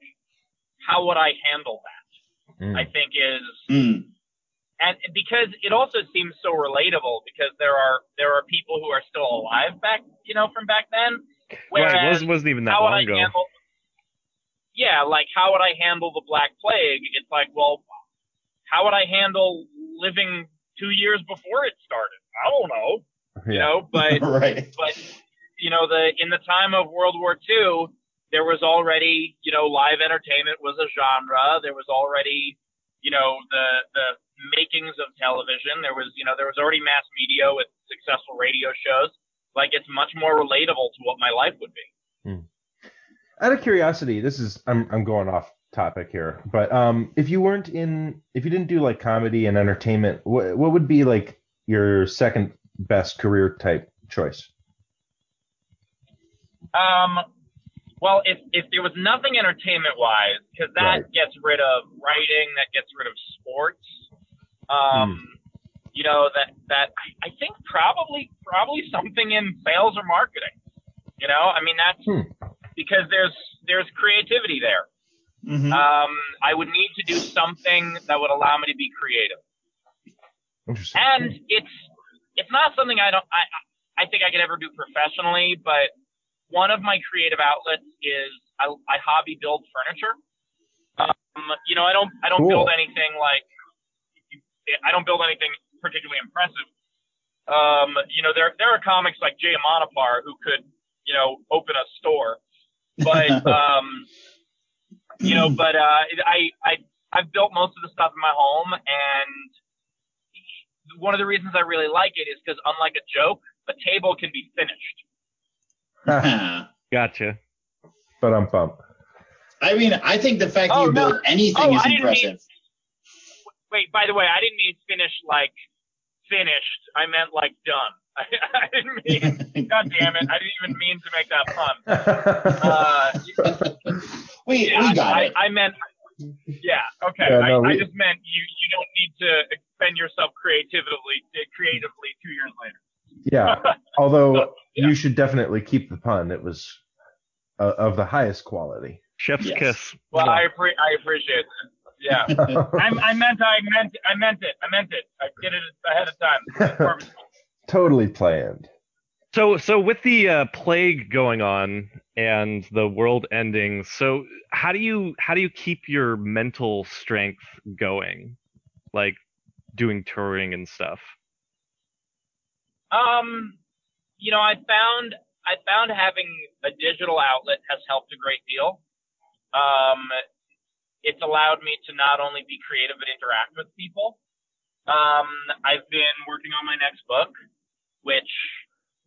F: how would I handle that?
E: Mm.
F: I think is
D: Mm.
F: and because it also seems so relatable because there are there are people who are still alive back you know from back then. Whereas
G: right, it was, wasn't even that
F: how would
G: long
F: I
G: ago.
F: handle? Yeah, like how would I handle the Black Plague? It's like, well, how would I handle living two years before it started? I don't know, you
E: Yeah.
F: know, but
D: right.
F: but you know the in the time of World War II, there was already you know live entertainment was a genre. There was already you know the the makings of television. There was you know there was already mass media with successful radio shows. Like it's much more relatable to what my life would be.
E: Out of curiosity, this is I'm I'm going off topic here, but um, if you weren't in, if you didn't do like comedy and entertainment, what what would be like your second best career type choice?
F: Um, Well, if if there was nothing entertainment wise, because that
E: Right.
F: gets rid of writing, that gets rid of sports. Um, you know that that I I think probably probably something in sales or marketing. You know, I mean that's
E: Hmm.
F: because there's there's creativity there.
D: Mhm.
F: Um, I would need to do something that would allow me to be creative,
E: Interesting.
F: and it's it's not something I don't I I think I could ever do professionally, but one of my creative outlets is I, I hobby build furniture. Um, you know, I don't I don't
E: Cool.
F: build anything like I don't build anything particularly impressive. Um, you know, there there are comics like Jay Amanapar who could you know open a store, but um, you know, but uh, I I I've built most of the stuff in my home, and one of the reasons I really like it is because unlike a joke, a table can be finished.
G: Gotcha.
E: but I'm pumped.
D: I mean, I think the fact that
F: Oh,
D: you
F: no.
D: build anything
F: Oh,
D: is
F: I didn't mean-
D: impressive.
F: Wait, by the way, I didn't mean finish like finished. I meant like done. I, I didn't mean. God damn it! I didn't even mean to make that pun. Uh,
D: we
F: yeah,
D: we got
F: I,
D: it.
F: I meant. Yeah. Okay.
E: Yeah, no,
F: I, I just meant you. You don't need to expend yourself creatively. Creatively, two years later.
E: Yeah. Although
F: Yeah.
E: you should definitely keep the pun. It was uh, of the highest quality.
G: Chef's
D: Yes.
G: kiss.
F: Well, I appre- I appreciate it. Yeah. I, I meant I meant I meant it. I meant it. I did it ahead of time.
E: Totally planned.
G: So, so with the uh, plague going on and the world ending, so how do you how do you keep your mental strength going, like doing touring and stuff?
F: Um, you know, I found I found having a digital outlet has helped a great deal. Um, it's allowed me to not only be creative but interact with people. Um, I've been working on my next book, which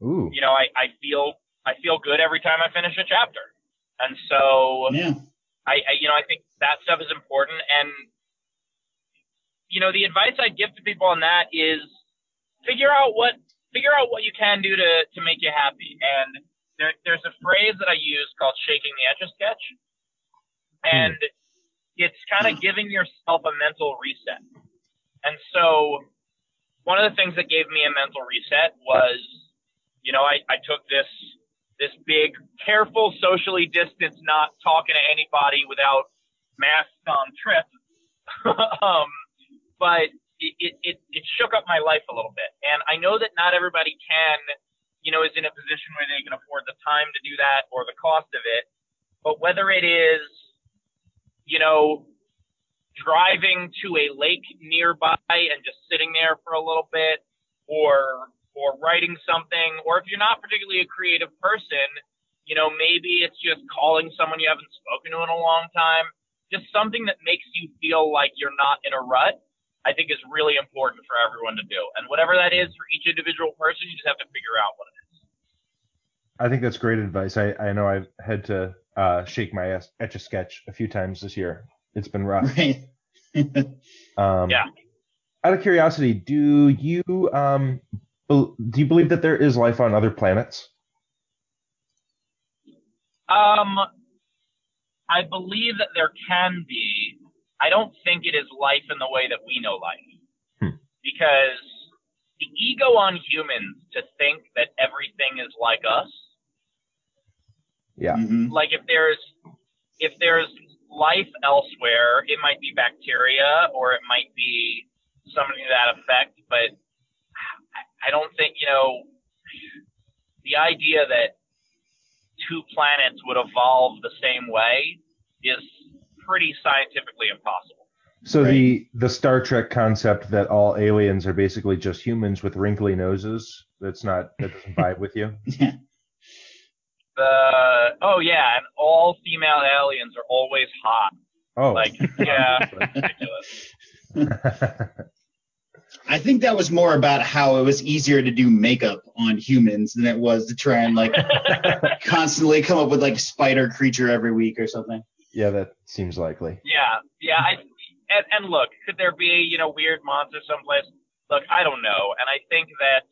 E: Ooh.
F: you know I, I feel I feel good every time I finish a chapter, and so
D: Yeah.
F: I, I you know I think that stuff is important and you know the advice I'd give to people on that is figure out what figure out what you can do to to make you happy. And there, there's a phrase that I use called shaking the etch a sketch. And it's kind of giving yourself a mental reset. And so one of the things that gave me a mental reset was you know I, I took this this big, careful, socially distanced, not talking to anybody without masks on trip. um, but it, it, it, shook up my life a little bit. And I know that not everybody can, you know, is in a position where they can afford the time to do that or the cost of it. But whether it is, you know, driving to a lake nearby and just sitting there for a little bit or or writing something, or if you're not particularly a creative person, you know, maybe it's just calling someone you haven't spoken to in a long time. Just something that makes you feel like you're not in a rut, I think is really important for everyone to do. And whatever that is for each individual person, you just have to figure out what it is.
E: I think that's great advice. I, I know I've had to uh, shake my etch a sketch a few times this year. It's been rough.
D: Right.
E: Um,
F: Yeah.
E: Out of curiosity, do you um, bel- do you believe that there is life on other planets?
F: Um, I believe that there can be. I don't think it is life in the way that we know life.
E: Hmm.
F: Because the ego on humans to think that everything is like us,
E: Yeah.
D: Mhm.
F: like if there's if there's life elsewhere, it might be bacteria or it might be something to that effect, but I- I don't think, you know, the idea that two planets would evolve the same way is pretty scientifically impossible.
E: So
D: Right.
E: the the Star Trek concept that all aliens are basically just humans with wrinkly noses. That's not that doesn't vibe with you.
D: Yeah.
F: The oh yeah, and all female aliens are always hot.
E: Oh,
F: Like yeah, ridiculous.
D: I think that was more about how it was easier to do makeup on humans than it was to try and like constantly come up with like spider creature every week or something.
E: Yeah, that seems likely.
F: Yeah, yeah. I, and, and look, could there be you know weird monsters someplace? Look, I don't know, and I think that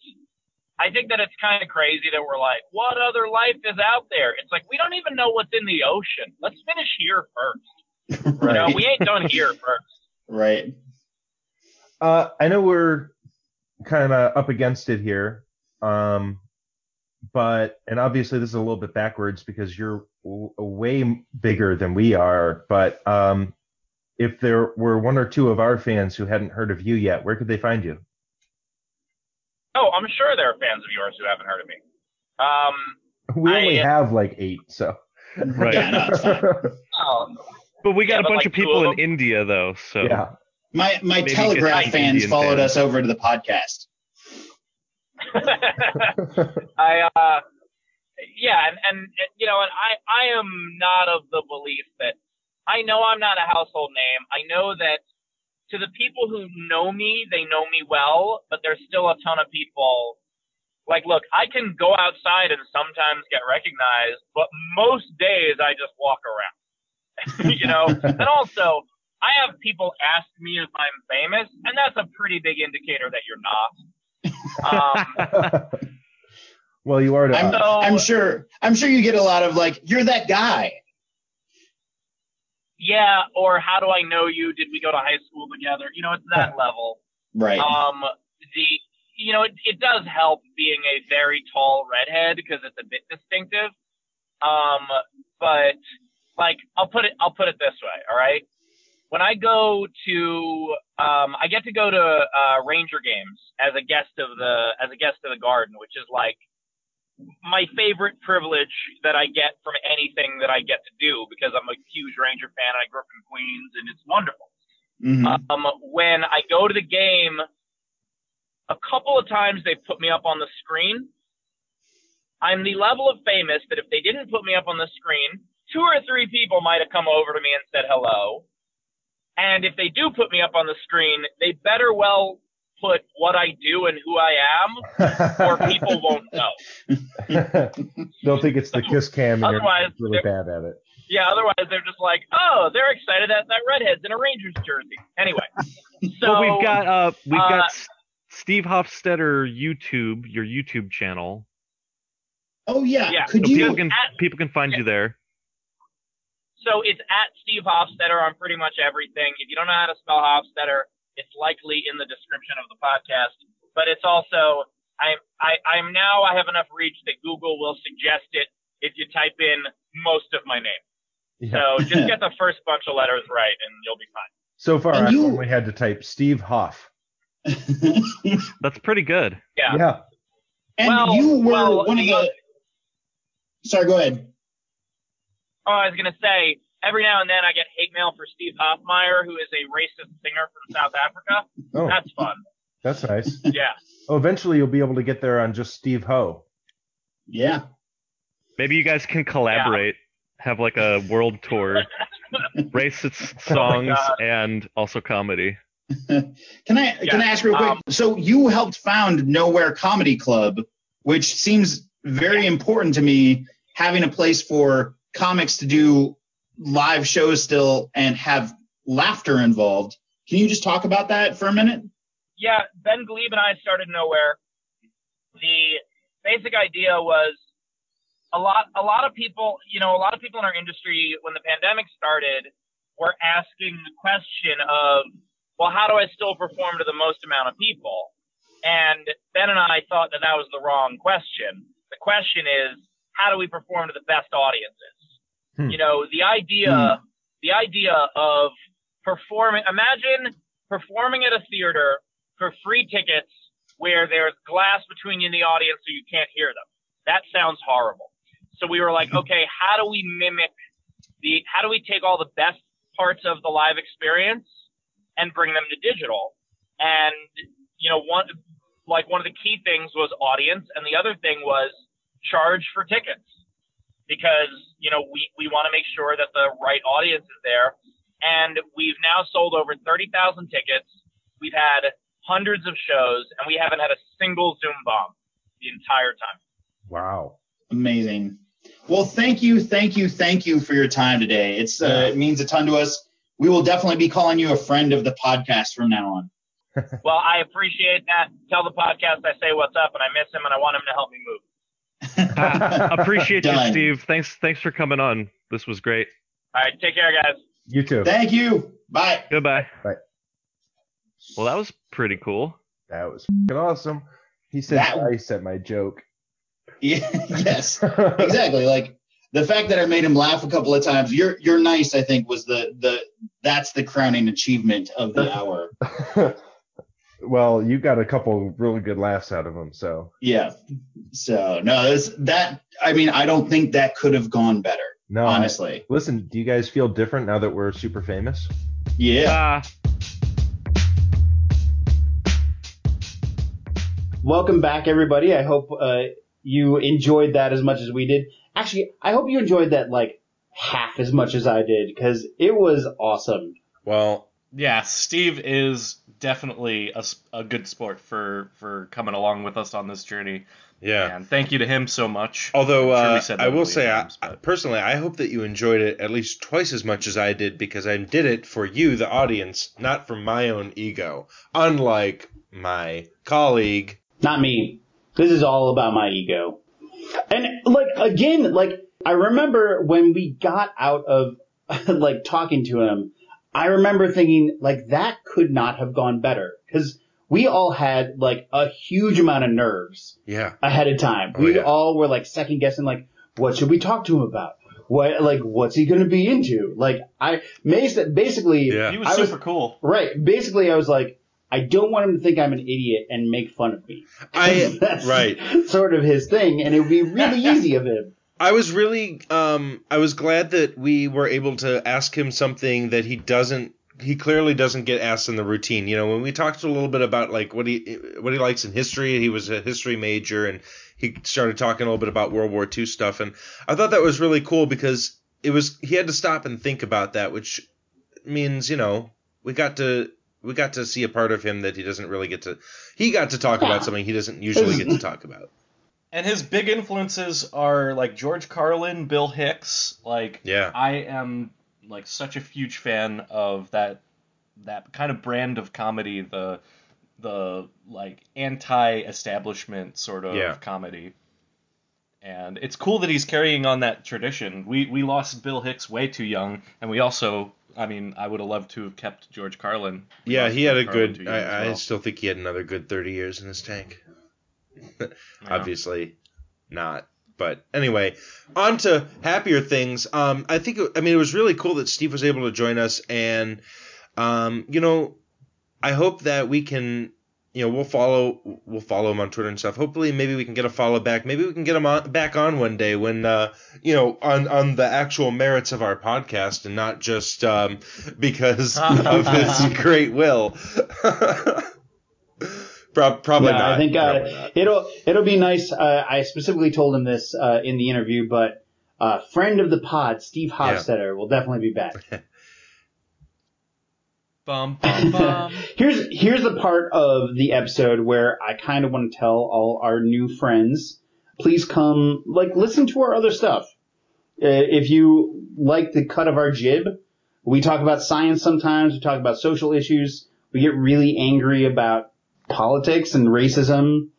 F: I think that it's kind of crazy that we're like, what other life is out there? It's like we don't even know what's in the ocean. Let's finish here first. You know, we ain't done here first.
D: Right.
E: Uh, I know we're kind of up against it here, um, but and obviously this is a little bit backwards because you're w- way bigger than we are. But um, if there were one or two of our fans who hadn't heard of you yet, where could they find you?
F: Oh, I'm sure there are fans of yours who haven't heard of me. Um,
E: We
F: I-
E: only have like eight, so
G: Right.
D: Yeah, no, it's
F: oh,
G: But we got
F: Yeah,
G: a bunch
F: like
G: of people
F: of
G: in? India though, so
E: yeah.
D: My my
G: Maybe
D: Telegraph fans
G: Indian
D: followed
G: fans.
D: us over to the podcast.
F: I uh yeah, and, and you know, and I I am not of the belief that I know I'm not a household name. I know that to the people who know me, they know me well, but there's still a ton of people like look, I can go outside and sometimes get recognized, but most days I just walk around. you know? and also I have people ask me if I'm famous, and that's a pretty big indicator that you're not. Um,
E: well, you are to
D: I'm,
E: us.
D: I'm sure I'm sure you get a lot of like, you're that guy.
F: yeah, or how do I know you? Did we go to high school together? You know, it's that level.
D: Right.
F: Um, the you know, it, it does help being a very tall redhead because it's a bit distinctive. Um, but like, I'll put it, I'll put it this way. All right. When I go to, um, I get to go to uh, Ranger games as a guest of the, as a guest of the Garden, which is like my favorite privilege that I get from anything that I get to do because I'm a huge Ranger fan and I grew up in Queens and it's wonderful.
D: Mhm.
F: Um, when I go to the game, a couple of times they put me up on the screen. I'm the level of famous that if they didn't put me up on the screen, two or three people might have come over to me and said hello. And if they do put me up on the screen, they better well put what I do and who I am, or people won't know.
E: They'll think it's the kiss cam and you're really
F: they're-
E: bad at it.
F: Yeah, otherwise they're just like, oh, they're excited that that redhead's in a Rangers jersey. Anyway, so
G: well, we've got uh, we've
F: uh,
G: got Steve Hofstetter YouTube, your YouTube channel.
D: oh yeah.
F: Yeah.
D: Could
G: So
D: you?
G: people can
F: at-
G: people can find you there.
F: So it's at Steve Hofstetter on pretty much everything. If you don't know how to spell Hofstetter, it's likely in the description of the podcast. But it's also I I I'm now I have enough reach that Google will suggest it if you type in most of my name.
E: Yeah.
F: So just get the first bunch of letters right and you'll be fine.
E: So far,
D: And
E: I've
D: you-
E: only had to type Steve Hoff.
G: That's pretty good.
F: Yeah.
E: Yeah.
D: and
F: Well-
D: you were
F: well,
D: one of
F: the-
D: the. Sorry, go ahead.
F: Oh, I was gonna say every now and then I get hate mail for Steve Hofmeyr, who is a racist singer from South Africa.
E: Oh,
F: That's fun.
E: that's nice.
F: Yeah.
E: Oh, eventually you'll be able to get there on just Steve Ho.
D: Yeah.
G: Maybe you guys can collaborate, have like a world tour, racist songs
F: God.
G: and also comedy.
D: Can I
F: Yeah,
D: can I ask real quick?
F: um,
D: so you helped found Nowhere Comedy Club, which seems very important to me. Having a place for comics to do live shows still and have laughter involved. Can you just talk about that for a minute?
F: yeah, Ben Gleib and I started nowhere. The basic idea was a lot a lot of people, you know, a lot of people in our industry when the pandemic started were asking the question of, well, how do I still perform to the most amount of people? And Ben and I thought that that was the wrong question. The question is, how do we perform to the best audiences?
E: Hmm.
F: You know, the idea the idea of performing imagine performing at a theater for free tickets where there's glass between you and the audience so you can't hear them. That sounds horrible. So we were like, okay, how do we mimic the, how do we take all the best parts of the live experience and bring them to digital? And, you know, one, like one of the key things was audience and the other thing was charge for tickets because, you know, we, we want to make sure that the right audience is there. And we've now sold over 30,000 tickets. We've had hundreds of shows, and we haven't had a single Zoom bomb the entire time.
E: Wow.
D: Amazing. Well, thank you, thank you, thank you for your time today. It's uh, it means a ton to us. We will definitely be calling you a friend of the podcast from now on.
F: Well, I appreciate that. Tell the podcast I say what's up, and I miss him, and I want him to help me move.
G: Appreciate you, Steve. Thanks, thanks for coming on. This was great.
F: All right, take care, guys.
E: You too.
D: Thank you. Bye.
G: Goodbye.
E: Bye.
G: Well, that was pretty cool.
E: That was fucking awesome. He said
D: That-
E: nice at my joke.
D: Yeah, yes, exactly. Like the fact that I made him laugh a couple of times. You're you're nice. I think was the the that's the crowning achievement of the hour.
E: Well, you got a couple really good laughs out of him, so
D: Yeah. So no, this, that I mean I don't think that could have gone better.
E: no. I-
D: honestly.
E: listen, do you guys feel different now that we're super famous?
D: Yeah.
G: Ah,
A: Welcome back, everybody. I hope uh, you enjoyed that as much as we did. Actually, I hope you enjoyed that like half as much as I did because it was awesome.
B: Well,
C: Yeah, Steve is definitely a, a good sport for for coming along with us on this journey.
B: yeah.
C: And thank you to him so much.
B: Although
C: I'm sure we
B: uh,
C: said that
B: will
C: million
B: say, I,
C: times, but-
B: personally, I hope that you enjoyed it at least twice as much as I did because I did it for you, the audience, not for my own ego. Unlike my colleague.
A: Not me. This is all about my ego. And like again, like I remember when we got out of like talking to him, I remember thinking like that could not have gone better because we all had like a huge amount of nerves
B: Yeah.
A: ahead of time.
B: Oh,
A: we
B: yeah.
A: all were like second guessing like what should we talk to him about? What like what's he going to be into? Like I basically
B: Yeah.
C: he was
A: I was-
C: super cool.
A: right, basically I was like I don't want him to think I'm an idiot and make fun of me.
B: I
A: That's
B: right.
A: sort of his thing, and it would be really easy of him.
B: I was really um I was glad that we were able to ask him something that he doesn't he clearly doesn't get asked in the routine. You know, when we talked a little bit about like what he what he likes in history, he was a history major and he started talking a little bit about World War II stuff and I thought that was really cool because it was he had to stop and think about that, which means, you know, we got to we got to see a part of him that he doesn't really get to he got to talk
A: Yeah.
B: about something he doesn't usually get to talk about.
C: And his big influences are like George Carlin, Bill Hicks. Like
B: Yeah.
C: I am like such a huge fan of that that kind of brand of comedy, the the like anti-establishment sort of
B: Yeah.
C: comedy. And it's cool that he's carrying on that tradition. We we lost Bill Hicks way too young, and we also, I mean, I would have loved to have kept George Carlin. We
B: Yeah, he had
C: George
B: a
C: Carlin
B: good. I, I still think he had another good thirty years in his tank. Obviously, not. But anyway, on to happier things. Um, I think. I mean, it was really cool that Steve was able to join us, and um, you know, I hope that we can. You know, we'll follow. We'll follow him on Twitter and stuff. Hopefully, maybe we can get a follow back. Maybe we can get him on, back on one day when, uh, you know, on on the actual merits of our podcast and not just um, because of his great will. Prob- probably
A: No,
B: not.
A: I think uh,
B: not.
A: it'll it'll be nice. Uh, I specifically told him this uh, in the interview, but uh, friend of the pod, Steve Hofstetter, will definitely be back.
C: Bum bum bum.
A: here's here's the part of the episode where I kind of want to tell all our new friends, please come like listen to our other stuff. Uh, if you like the cut of our jib, we talk about science sometimes. We talk about social issues. We get really angry about politics and racism.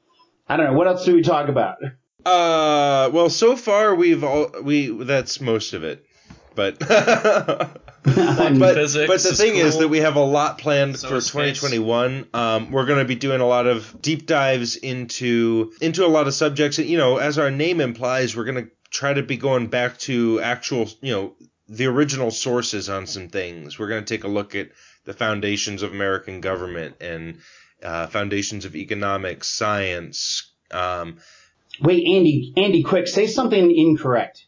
A: I don't know what else do we talk about.
B: Uh, well, so far we've all we that's most of it, but but
C: Physics
B: but the
C: is
B: thing is that we have a lot planned
C: So
B: for
C: is space.
B: 2021. Um, we're going to be doing a lot of deep dives into into a lot of subjects. You know, as our name implies, we're going to try to be going back to actual, you know, the original sources on some things. We're going to take a look at the foundations of American government and uh, foundations of economics, science. Um,
A: Wait, Andy, Andy, quick, say something incorrect.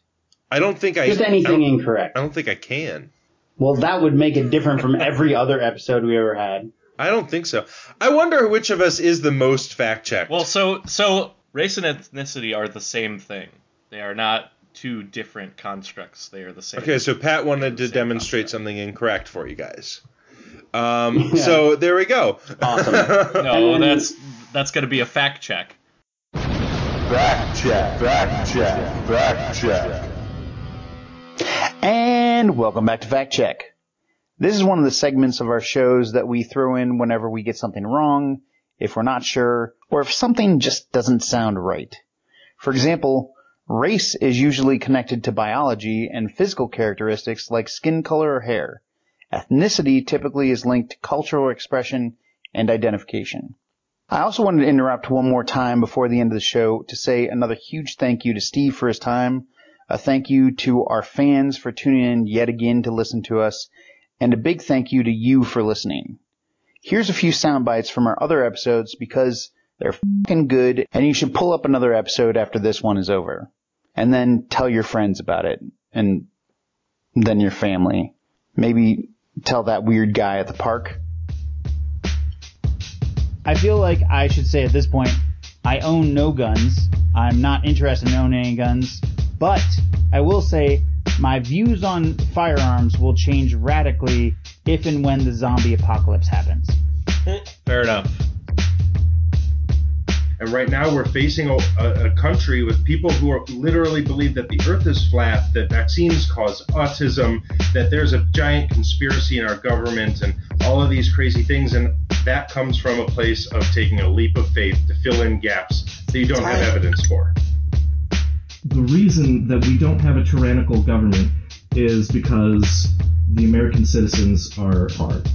B: I don't think I
A: Just anything
B: don't,
A: incorrect.
B: I don't think I can.
A: Well, that would make it different from every other episode we ever had.
B: I don't think so. I wonder which of us is the most fact checked.
C: Well, so so race and ethnicity are the same thing. They are not two different constructs. They are the same.
B: okay, so Pat wanted to demonstrate
C: concept.
B: something incorrect for you guys. Um,
A: Yeah.
B: So there we go.
A: Awesome.
C: No, that's that's gonna be a fact check.
E: Fact check, fact check, fact check.
A: And welcome back to Fact Check. This is one of the segments of our shows that we throw in whenever we get something wrong, if we're not sure, or if something just doesn't sound right. For example, race is usually connected to biology and physical characteristics like skin color or hair. Ethnicity typically is linked to cultural expression and identification. I also wanted to interrupt one more time before the end of the show to say another huge thank you to Steve for his time, a thank you to our fans for tuning in yet again to listen to us, and a big thank you to you for listening. Here's a few sound bites from our other episodes because they're good and you should pull up another episode after this one is over. And then tell your friends about it and then your family. Maybe tell that weird guy at the park. I feel like I should say at this point, I own no guns. I'm not interested in owning any guns, but I will say my views on firearms will change radically if and when the zombie apocalypse happens.
G: Fair enough.
B: And right now we're facing a, a, a country with people who are literally believe that the earth is flat, that vaccines cause autism, that there's a giant conspiracy in our government and all of these crazy things. And that comes from a place of taking a leap of faith to fill in gaps that you don't have evidence for.
K: The reason that we don't have a tyrannical government is because the American citizens are hard.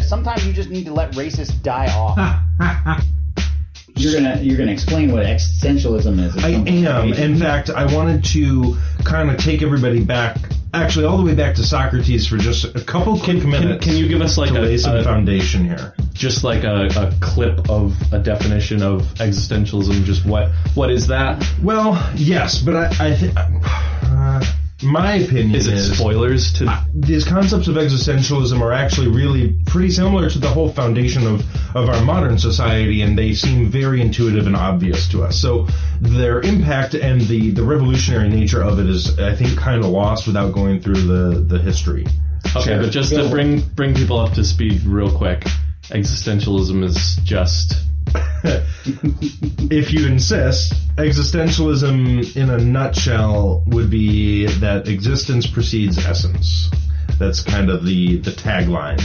A: Sometimes you just need to let racists die off.
D: You're gonna you're gonna explain what existentialism is.
B: I am. In fact, I wanted to kind of take everybody back, actually, all the way back to Socrates for just a couple quick
K: Can,
B: minutes.
K: can you give us like
B: to
K: a,
B: lay some
K: a-
B: foundation here?
K: just like a, a clip of a definition of existentialism? Just what what is that?
B: Well, yes, but I, I th- uh, my opinion
K: Is
B: is,
K: it spoilers to?
B: these concepts of existentialism are actually really pretty similar to the whole foundation of, of our modern society, and they seem very intuitive and obvious to us. So their impact and the, the revolutionary nature of it is, I think, kind of lost without going through the, the history.
K: Okay, but just to bring bring people up to speed real quick, existentialism is just
B: if you insist, existentialism in a nutshell would be that existence precedes essence. That's kind of the, the tagline.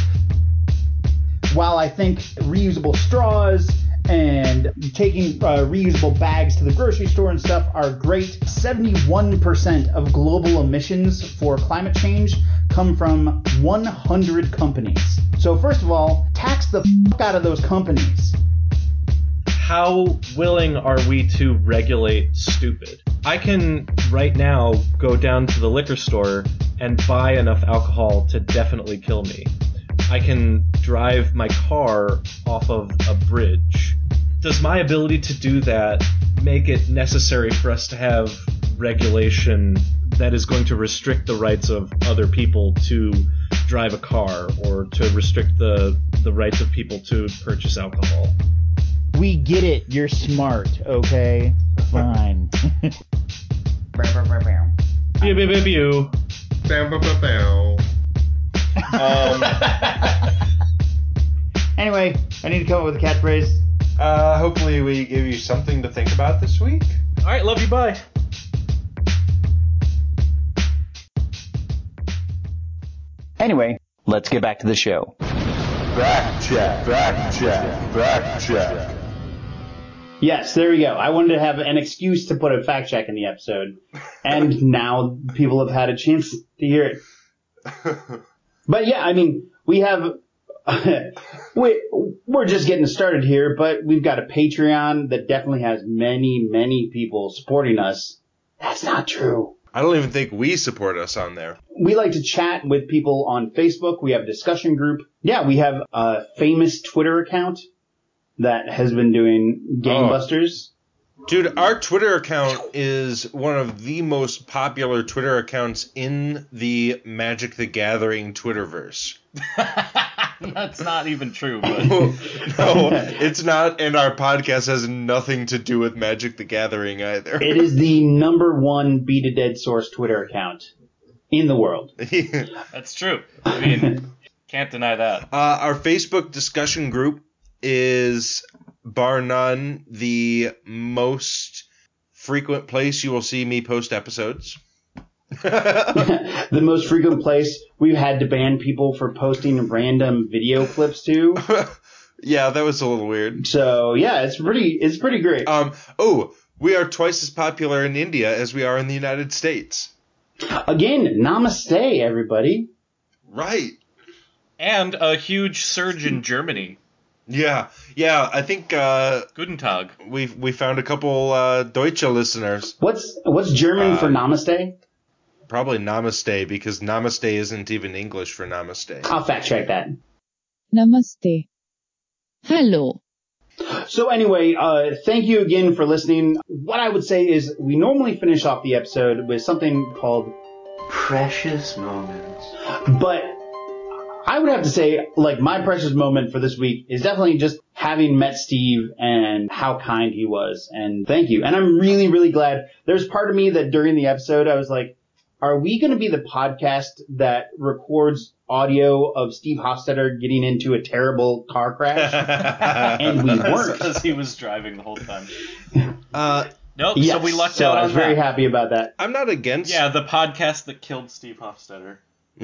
A: While I think reusable straws and taking uh, reusable bags to the grocery store and stuff are great, 71% of global emissions for climate change come from 100 companies. So first of all, tax the fuck out of those companies.
G: How willing are we to regulate stupid? I can right now go down to the liquor store and buy enough alcohol to definitely kill me. I can drive my car off of a bridge. Does my ability to do that make it necessary for us to have regulation that is going to restrict the rights of other people to drive a car or to restrict the, the rights of people to purchase alcohol?
A: We get it. You're smart, okay? Fine.
G: Pew, pew, pew, pew.
L: Bow, bow, bow, bow. Um,
A: anyway, I need to come up with a catchphrase.
L: uh, hopefully, we give you something to think about this week.
G: All right, love you. Bye.
A: Anyway, let's get back to the show.
M: Fact check, fact check, fact check.
A: Yes, there we go. I wanted to have an excuse to put a fact check in the episode, and now people have had a chance to hear it. But yeah, I mean, we have we we're just getting started here, but we've got a Patreon that definitely has many, many people supporting us. That's not true.
L: I don't even think we support us on there.
A: We like to chat with people on Facebook. We have a discussion group. Yeah, we have a famous Twitter account that has been doing gangbusters.
L: Dude, our Twitter account is one of the most popular Twitter accounts in the Magic the Gathering Twitterverse.
G: That's not even true, but
L: no, it's not, and our podcast has nothing to do with Magic the Gathering either.
A: It is the number one beat a dead source Twitter account in the world.
G: that's true. I mean, can't deny that.
L: Uh, our Facebook discussion group is, bar none, the most frequent place you will see me post episodes.
A: the most frequent place we've had to ban people for posting random video clips to.
B: yeah, that was a little weird.
A: So yeah, it's pretty it's pretty great.
B: Um. Oh, we are twice as popular in India as we are in the United States.
A: Again, namaste, everybody.
B: Right.
C: And a huge surge in Germany.
B: Yeah, yeah. I think uh,
C: Guten Tag.
B: we we found a couple uh, Deutsche listeners.
A: What's what's German
B: Uh,
A: for namaste?
B: Probably Namaste because Namaste isn't even English for Namaste.
A: I'll fact check that.
N: Namaste. Hello.
A: So anyway, uh, thank you again for listening. What I would say is we normally finish off the episode with something called
O: Precious moments.
A: But I would have to say, like, my precious moment for this week is definitely just having met Steve and how kind he was. And thank you. And I'm really, really glad. There's part of me that during the episode, I was like, are we going to be the podcast that records audio of Steve Hofstetter getting into a terrible car crash? and we weren't.
C: Because he was driving the whole time.
B: Uh,
C: Nope,
A: Yes,
C: so we lucked
A: so
C: out
A: I
C: on
A: was very
C: that.
A: happy about that.
B: I'm not against.
C: Yeah, the podcast that killed Steve Hofstetter.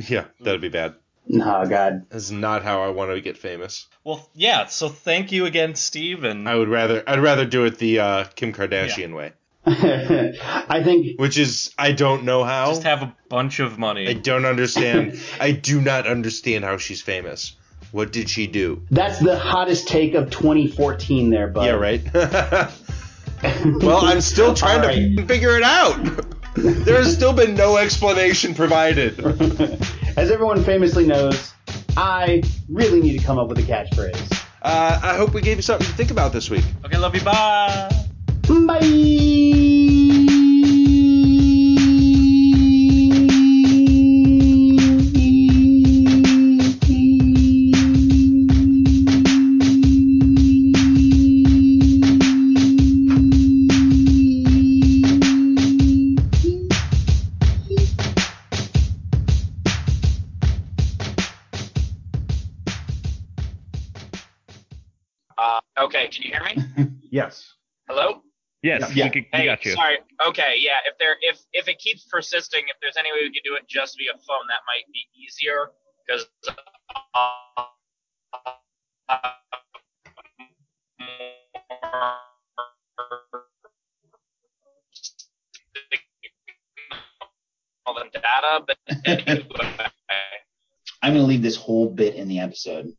B: Yeah, that'd be bad.
A: Oh, God.
B: That's not how I want to get famous.
C: Well, yeah, so thank you again, Steve, and
B: I would rather I'd rather do it the uh, Kim Kardashian way,
A: I think
B: which is I don't know how.
C: just have a bunch of money.
B: I don't understand. I do not understand how she's famous. What did she do?
A: that's the hottest take of 2014 there, bud.
B: Yeah, right. well, I'm still trying
A: All
B: to figure it out. there has still been no explanation provided.
A: As everyone famously knows, I really need to come up with a catchphrase.
B: Uh, I hope we gave you something to think about this week.
C: Okay, love you, bye.
F: Uh,
E: Yes,
A: Yeah.
G: we, could- we
F: Hey,
G: got you.
F: sorry. Okay, yeah. If there, if if it keeps persisting, if there's any way we could do it just via phone, that might be easier because. Uh, all the data, but anyway.
D: I'm gonna leave this whole bit in the episode.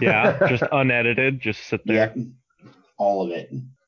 G: Yeah, just unedited, just sit there.
D: Yep. All of it.